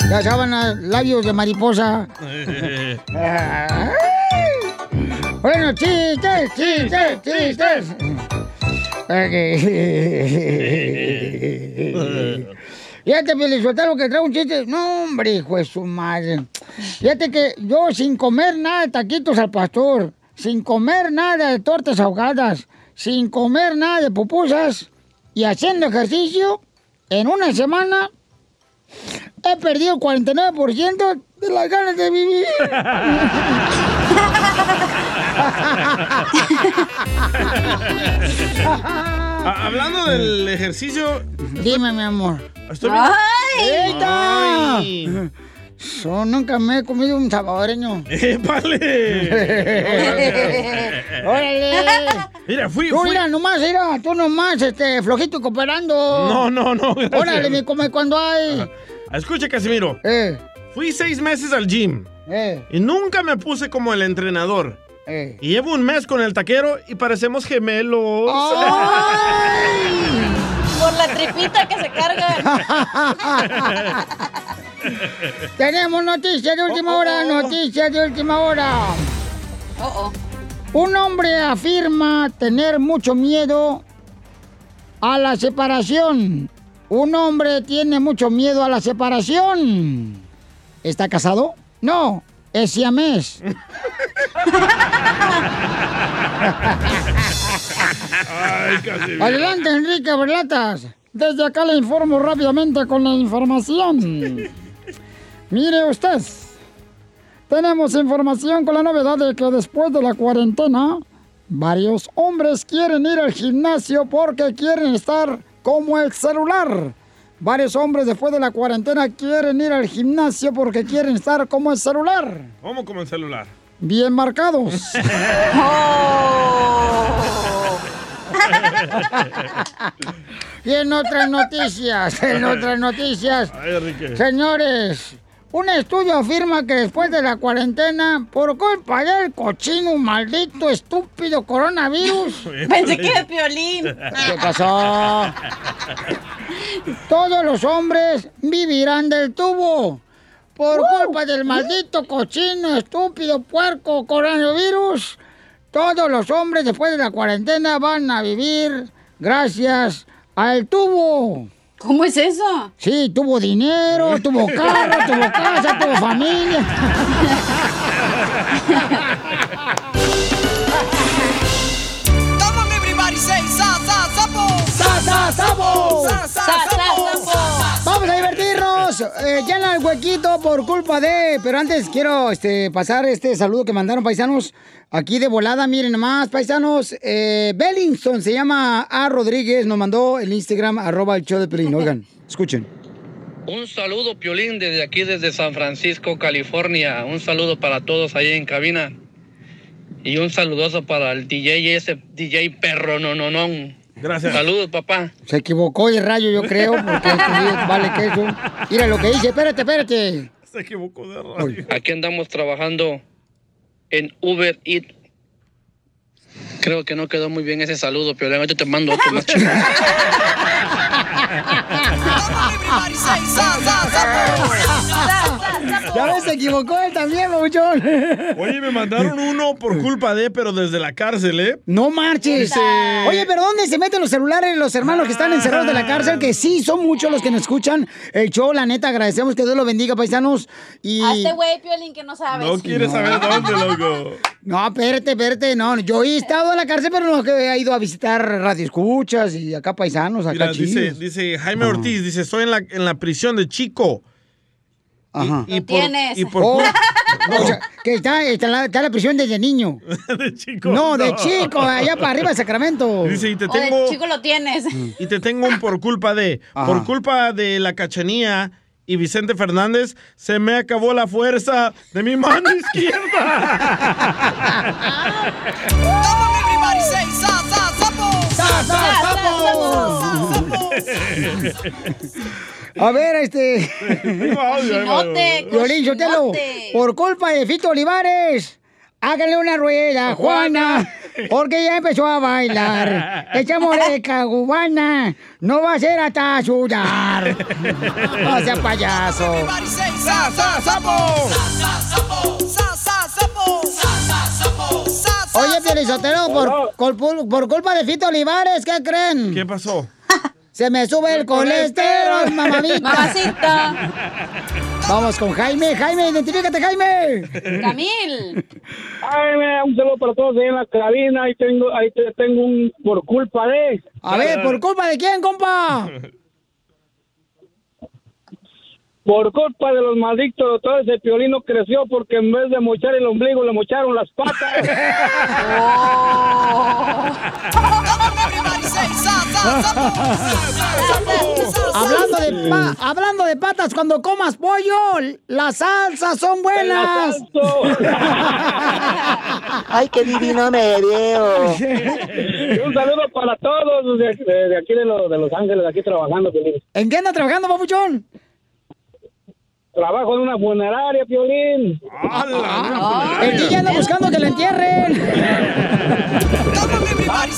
Ya sábanas, labios de mariposa. Bueno, chistes, chistes, chistes. Fíjate, Felizotelo, que trae un chiste. No, hombre, hijo de su madre. Fíjate que yo sin comer nada de taquitos al pastor, sin comer nada de tortas ahogadas, sin comer nada de pupusas y haciendo ejercicio, en una semana he perdido el 49% de las ganas de vivir.
Ah, hablando del ejercicio.
Dime, mi amor.
Estoy viendo-
¡Eita!
Ay.
Yo nunca me he comido un salvadoreño.
¡Épale!
¡Órale!
Mira, fui,
Tú,
fui.
mira, nomás, mira, tú nomás, este, flojito y cooperando.
No, no, no. gracias.
Órale, me come cuando hay.
Escucha, Casimiro.
Eh.
Fui seis meses al gym.
Eh.
Y nunca me puse como el entrenador.
Eh.
Y llevo un mes con el taquero y parecemos gemelos.
Por Por la tripita que se carga.
Tenemos noticias de última hora, noticias de última hora.
Oh, oh.
Un hombre afirma tener mucho miedo a la separación. Un hombre tiene mucho miedo a la separación. ¿Está casado? No, es siamés.
Ay, Casimiro.
Adelante, Enrique Berlatas. Desde acá le informo rápidamente con la información. Mire usted, tenemos información con la novedad de que después de la cuarentena, varios hombres quieren ir al gimnasio porque quieren estar como el celular. Varios hombres después de la cuarentena quieren ir al gimnasio porque quieren estar como el celular.
¿Cómo como el celular?
Bien marcados. Y en otras noticias, en otras noticias,
Ay,
señores, un estudio afirma que después de la cuarentena, por culpa del cochino, maldito, estúpido coronavirus.
Pensé que era Piolín.
¿Qué pasó? Todos los hombres vivirán del tubo. Por culpa del maldito cochino, estúpido, puerco, coronavirus, todos los hombres después de la cuarentena van a vivir gracias al tubo.
¿Cómo es eso?
Sí, tuvo dinero, tuvo carro, tuvo casa, tuvo familia. Eh, llena el huequito por culpa de. Pero antes quiero este, pasar este saludo que mandaron paisanos aquí de volada. Miren nomás, paisanos. Eh, se llama A. Rodríguez. Nos mandó el Instagram, arroba el show de Pelín. Oigan, escuchen.
Un saludo, Piolín, desde aquí, desde San Francisco, California. Un saludo para todos ahí en cabina. Y un saludoso para el DJ, ese DJ perro, no, no, no.
Gracias.
Saludos, papá.
Se equivocó el rayo, yo creo, porque este vale que eso. Mira lo que dice. Espérate, espérate.
Se equivocó de radio.
Aquí andamos trabajando en Uber Eats. Creo que no quedó muy bien ese saludo, Piolín. Ahorita te mando otro más chido.
Ya ves, se equivocó él también, babuchón.
Oye, me mandaron uno por culpa de, pero desde la cárcel, ¿eh?
No marches.
Dice-
Oye, pero ¿dónde se meten los celulares los hermanos que están encerrados de la cárcel? Que sí, son muchos los que nos escuchan el show. La neta, agradecemos que Dios los bendiga, paisanos. Y...
A este güey, Piolín, que no sabes.
No quieres saber dónde, loco.
No, espérate, espérate. No, yo he estado en la cárcel, pero no que he ido a visitar Radio Escuchas y acá paisanos, acá
Mira, dice, dice Jaime Ortiz, dice, estoy en la, en la prisión de Chico.
Ajá.
Y, y por,
tienes.
y por
Oh,
cul-
o sea, que está, está, en la, está en la prisión desde niño.
de chico.
No, de chico, allá para arriba de Sacramento.
Dice, y te
O de
tengo,
chico lo tienes.
y te tengo un por culpa de,
Ajá.
por culpa de la cachanía y Vicente Fernández, se me acabó la fuerza de mi mano izquierda.
A ver, este. Violín, Sotelo, por culpa de Fito Olivares, háganle una rueda, Juana, porque ya empezó a bailar. Echamos de cubana, no va a ser hasta sudar. No sea payaso.
Sa sa sapo. Sa sa sapo. Sa sa sapo. Sa sa sapo. Sa sa
Oye, Piolín Sotelo, por, por, por culpa de Fito Olivares, ¿qué creen?
¿Qué pasó?
Se me sube el colesterol, mamamita.
Mamacita.
Vamos con Jaime. Jaime, identifícate, Jaime.
Camil.
Ay, mira, un saludo para todos ahí en la cabina. Ahí tengo, ahí te- tengo un por culpa de.
A ver, ¿por culpa de quién, compa?
Por culpa de los malditos doctores, el piolino creció porque en vez de mochar el ombligo, le mocharon las patas.
Everybody
Hablando de, pa- hablando de patas, cuando comas pollo, las salsas son buenas.
Ay, qué divino me veo.
Y un saludo para todos de, de- de aquí de, los- de Los Ángeles, aquí trabajando, Piolín.
¿En qué anda trabajando, papuchón?
Trabajo en una funeraria, Piolín.
El DJ anda buscando que le entierren.
On, everybody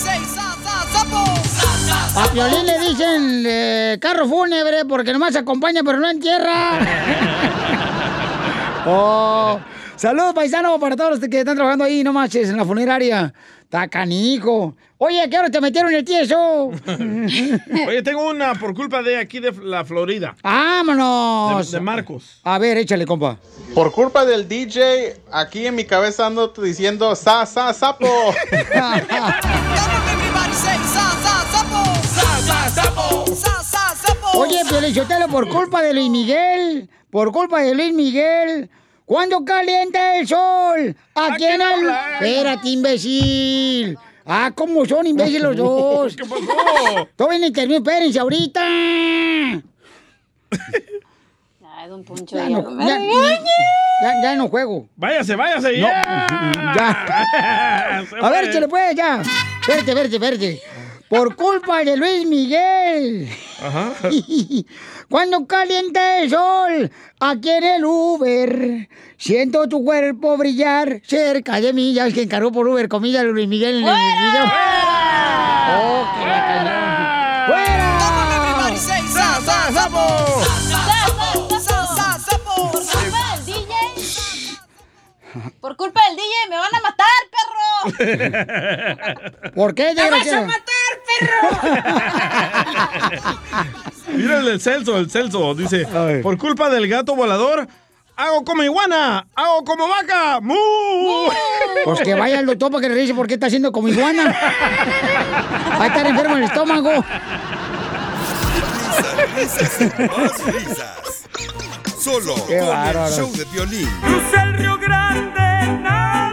A Piolín le dicen eh, carro fúnebre porque nomás acompaña pero no entierra. oh, saludos paisano para todos los que están trabajando ahí, no manches, en la funeraria. Está canijo. Oye, ¿qué hora te metieron el tieso?
Oye, tengo una por culpa de aquí de la Florida.
¡Vámonos!
De, de Marcos.
A ver, échale, compa.
Por culpa del DJ, aquí en mi cabeza ando diciendo sa, sa, sapo.
Oye, Piolichotelo, por culpa de Luis Miguel, por culpa de Luis Miguel, ¿cuándo calienta el sol? Aquí en el... Espérate, imbécil. Ah, ¿cómo son imbéciles los dos?
¿Qué pasó?
Todavía ni termino, espérense ahorita.
Ay, don Poncho,
Ya
ya
no, ya- ya- ya no juego.
Váyase, váyase,
No,
ya.
A ver,
fue.
échale pues, ya. Verte, verte, verte. Por culpa de Luis Miguel.
Ajá.
Cuando calienta el sol, aquí en el Uber, siento tu cuerpo brillar cerca de mí. Ya es que encargó por Uber comida Luis Miguel en el video. Oh, que
Por culpa del DJ me van a matar, perro.
¿Por qué,
¡Me vas a
desgraciado?
Mira el del Celso, el Celso. Dice, por culpa del gato volador, hago como iguana, hago como vaca. ¡Mu!
Pues que vaya al doctor para que le revise por qué está haciendo como iguana. Va a estar enfermo en el estómago.
Risas y más risas. Solo
Qué
con
bárbaro.
el show de violín.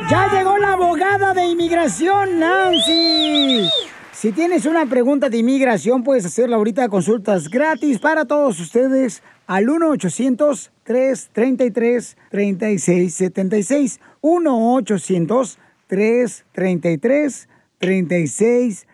Ya llegó la abogada de inmigración, Nancy. Si tienes una pregunta de inmigración, puedes hacerla ahorita a consultas gratis para todos ustedes al 1-800-333-3676. 1-800-333-3676.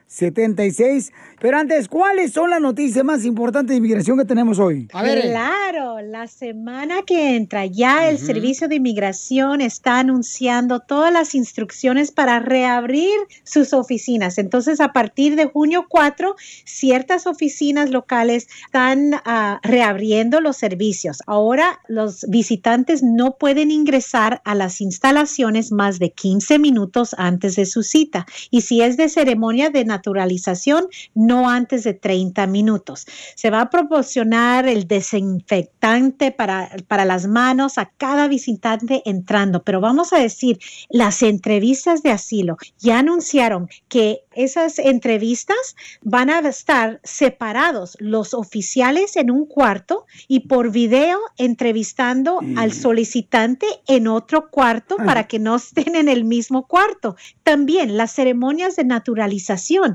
Pero antes, ¿cuáles son las noticias más importantes de inmigración que tenemos hoy? A ver.
Claro, la semana que entra ya el Servicio de Inmigración está anunciando todas las instrucciones para reabrir sus oficinas. Entonces, a partir de junio 4, ciertas oficinas locales están ah, reabriendo los servicios. Ahora los visitantes no pueden ingresar a las instalaciones más de 15 minutos antes de su cita. Y si es de ceremonia de naturalización, no antes de 30 minutos. Se va a proporcionar el desinfectante para, para las manos a cada visitante entrando, pero vamos a decir, las entrevistas de asilo ya anunciaron que esas entrevistas van a estar separados, los oficiales en un cuarto y por video entrevistando al solicitante en otro cuarto para que no estén en el mismo cuarto. También las ceremonias de naturalización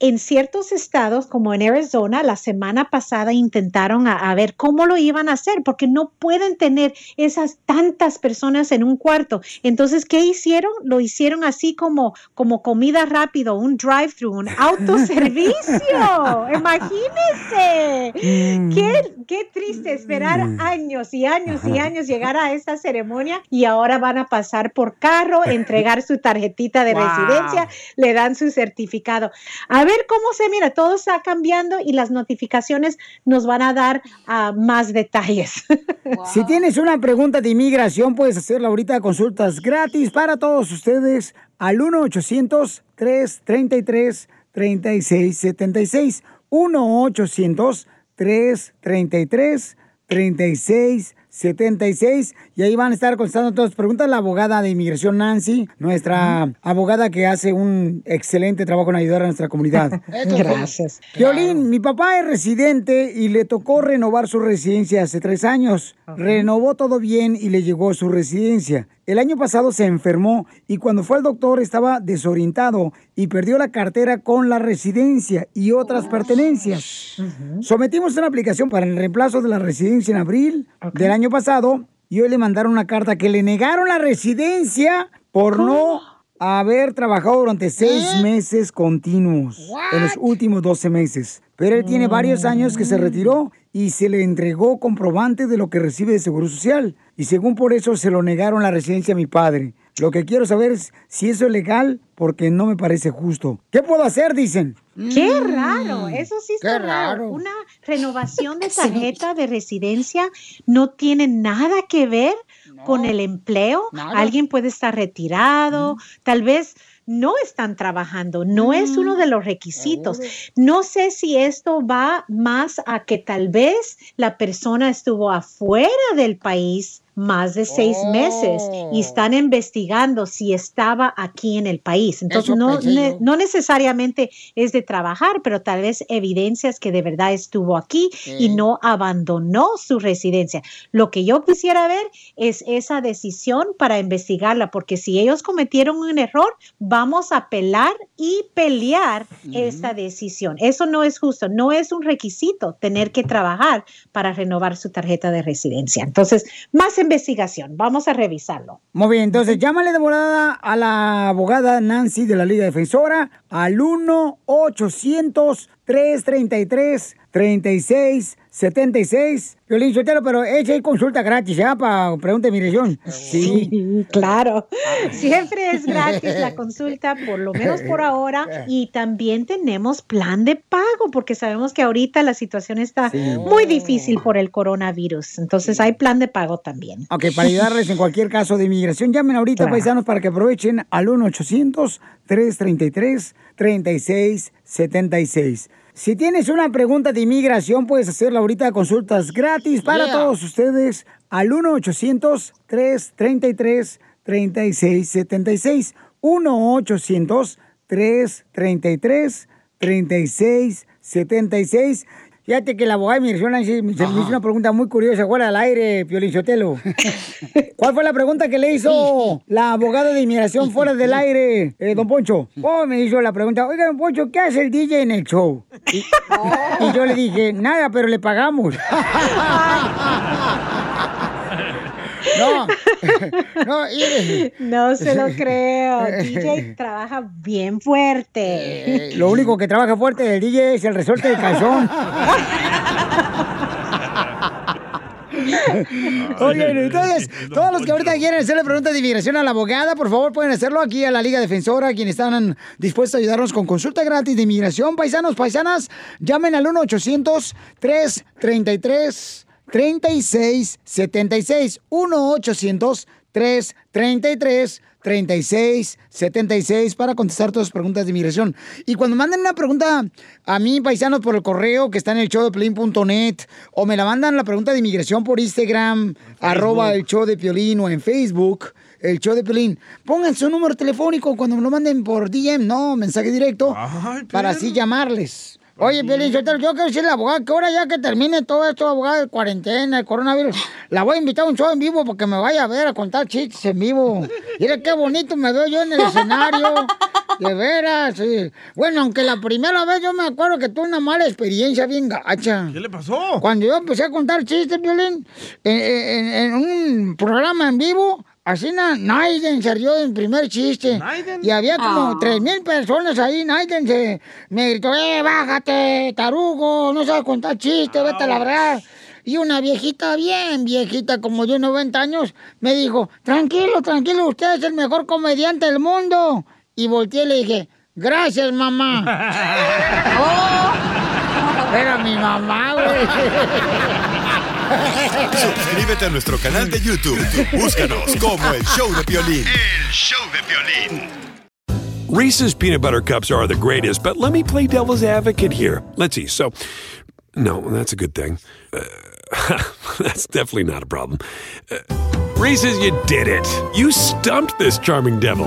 en ciertos estados, como en Arizona, la semana pasada intentaron a, a ver cómo lo iban a hacer, porque no pueden tener esas tantas personas en un cuarto. Entonces, ¿qué hicieron? Lo hicieron así como, como comida rápido, un drive-thru, un autoservicio. Imagínense. Qué, qué triste esperar años y años y años llegar a esta ceremonia y ahora van a pasar por carro, entregar su tarjetita de
Wow.
residencia, le dan su certificado. A ver cómo se mira, todo está cambiando y las notificaciones nos van a dar ah, más detalles.
Si tienes una pregunta de inmigración, puedes hacerla ahorita a consultas gratis para todos ustedes al 1-800-333-3676. 1-800-333-3676. Y ahí van a estar contestando todas las preguntas la abogada de inmigración Nancy, nuestra abogada que hace un excelente trabajo en ayudar a nuestra comunidad.
Gracias.
Violín, mi papá es residente y le tocó renovar su residencia hace tres años. Renovó todo bien y le llegó su residencia. El año pasado se enfermó y cuando fue al doctor estaba desorientado y perdió la cartera con la residencia y otras pertenencias. Sometimos una aplicación para el reemplazo de la residencia en abril del año pasado y hoy le mandaron una carta que le negaron la residencia por no haber trabajado durante seis meses continuos en los últimos 12 meses. Pero él tiene varios años que se retiró y se le entregó comprobante de lo que recibe de Seguro Social. Y según por eso se lo negaron la residencia a mi padre. Lo que quiero saber es si eso es legal porque no me parece justo. ¿Qué puedo hacer? Dicen.
Qué
Mm,
raro, eso sí está raro.
raro.
Una renovación de tarjeta de residencia no tiene nada que ver con el empleo.
nada.
Alguien puede estar retirado, tal vez no están trabajando, no es uno de los requisitos. No sé si esto va más a que tal vez la persona estuvo afuera del país más de seis meses y están investigando si estaba aquí en el país. Entonces, no, ne- no necesariamente es de trabajar, pero tal vez evidencias que de verdad estuvo aquí y no abandonó su residencia. Lo que yo quisiera ver es esa decisión para investigarla, porque si ellos cometieron un error, vamos a apelar y pelear esta decisión. Eso no es justo, no es un requisito tener que trabajar para renovar su tarjeta de residencia. Entonces, más investigación, vamos a revisarlo.
Muy bien, entonces llámale de volada a la abogada Nancy de la Liga Defensora al 1-800-333-3676. Violín Sotelo, pero ella hay consulta gratis, ¿ya? Para pregunta de migración. Sí.
claro. Siempre es gratis la consulta, por lo menos por ahora. Y también tenemos plan de pago, porque sabemos que ahorita la situación está muy difícil por el coronavirus. Entonces hay plan de pago también.
Ok, para ayudarles en cualquier caso de inmigración, llamen ahorita,
Claro.
paisanos, para que aprovechen al 1-800-333-3676. Si tienes una pregunta de inmigración, puedes hacerla ahorita, consultas gratis para
Yeah.
todos ustedes al 1-800-333-3676. 1-800-333-3676. Fíjate que la abogada de inmigración Nancy, se me hizo una pregunta muy curiosa, fuera al aire, Piolichotelo. ¿Cuál fue la pregunta que le hizo la abogada de inmigración fuera del aire, eh, don Poncho? Oh, me hizo la pregunta, oiga, don Poncho, ¿qué hace el DJ en el show? Y, y yo le dije, nada, pero le pagamos. No, no, y-
No se lo creo. DJ trabaja bien fuerte.
Eh, lo único que trabaja fuerte del DJ es el resorte de calzón. Oye, entonces, todos los que ahorita quieren hacerle preguntas de inmigración a la abogada, por favor, pueden hacerlo aquí a la Liga Defensora, quienes están dispuestos a ayudarnos con consulta gratis de inmigración. Paisanos, paisanas, llamen al 1-800-333. 3676 1-800-333 3676 para contestar todas las preguntas de inmigración. Y cuando manden una pregunta a mí, paisanos, por el correo que está en el show de Piolín.net o me la mandan la pregunta de inmigración por Instagram, arroba el show de Piolín o en Facebook, el show de Piolín, pongan su número telefónico cuando me lo manden por DM, no, mensaje directo, para así llamarles. Oye, Piolín, yo, quiero decirle a la abogada que ahora ya que termine todo esto, abogada, de cuarentena, el coronavirus, la voy a invitar a un show en vivo porque me vaya a ver a contar chistes en vivo. Mira qué bonito me veo yo en el escenario. De veras, sí. Bueno, aunque la primera vez yo me acuerdo que tuve una mala experiencia bien gacha.
¿Qué le pasó?
Cuando yo empecé a contar chistes, Violín, en, en- en un programa en vivo, así na, Naiden se rió del primer chiste. Y había como
Ah.
tres mil personas ahí. Naiden se me gritó, eh, bájate, tarugo, no sabes contar chistes, vete a la verdad. Y una viejita, bien viejita, como de 90 años, me dijo, tranquilo, tranquilo, usted es el mejor comediante del mundo. Y volteé y le dije, gracias, mamá. Era mi mamá, güey.
Suscríbete a nuestro canal de YouTube. Búscanos como El Show de Piolín.
El show de violín. Reese's peanut butter cups are the greatest, but let me play devil's advocate here. Let's see. So, no, that's a good thing. Uh, that's definitely not a problem. Uh, Reese's, you did it. You stumped this charming devil.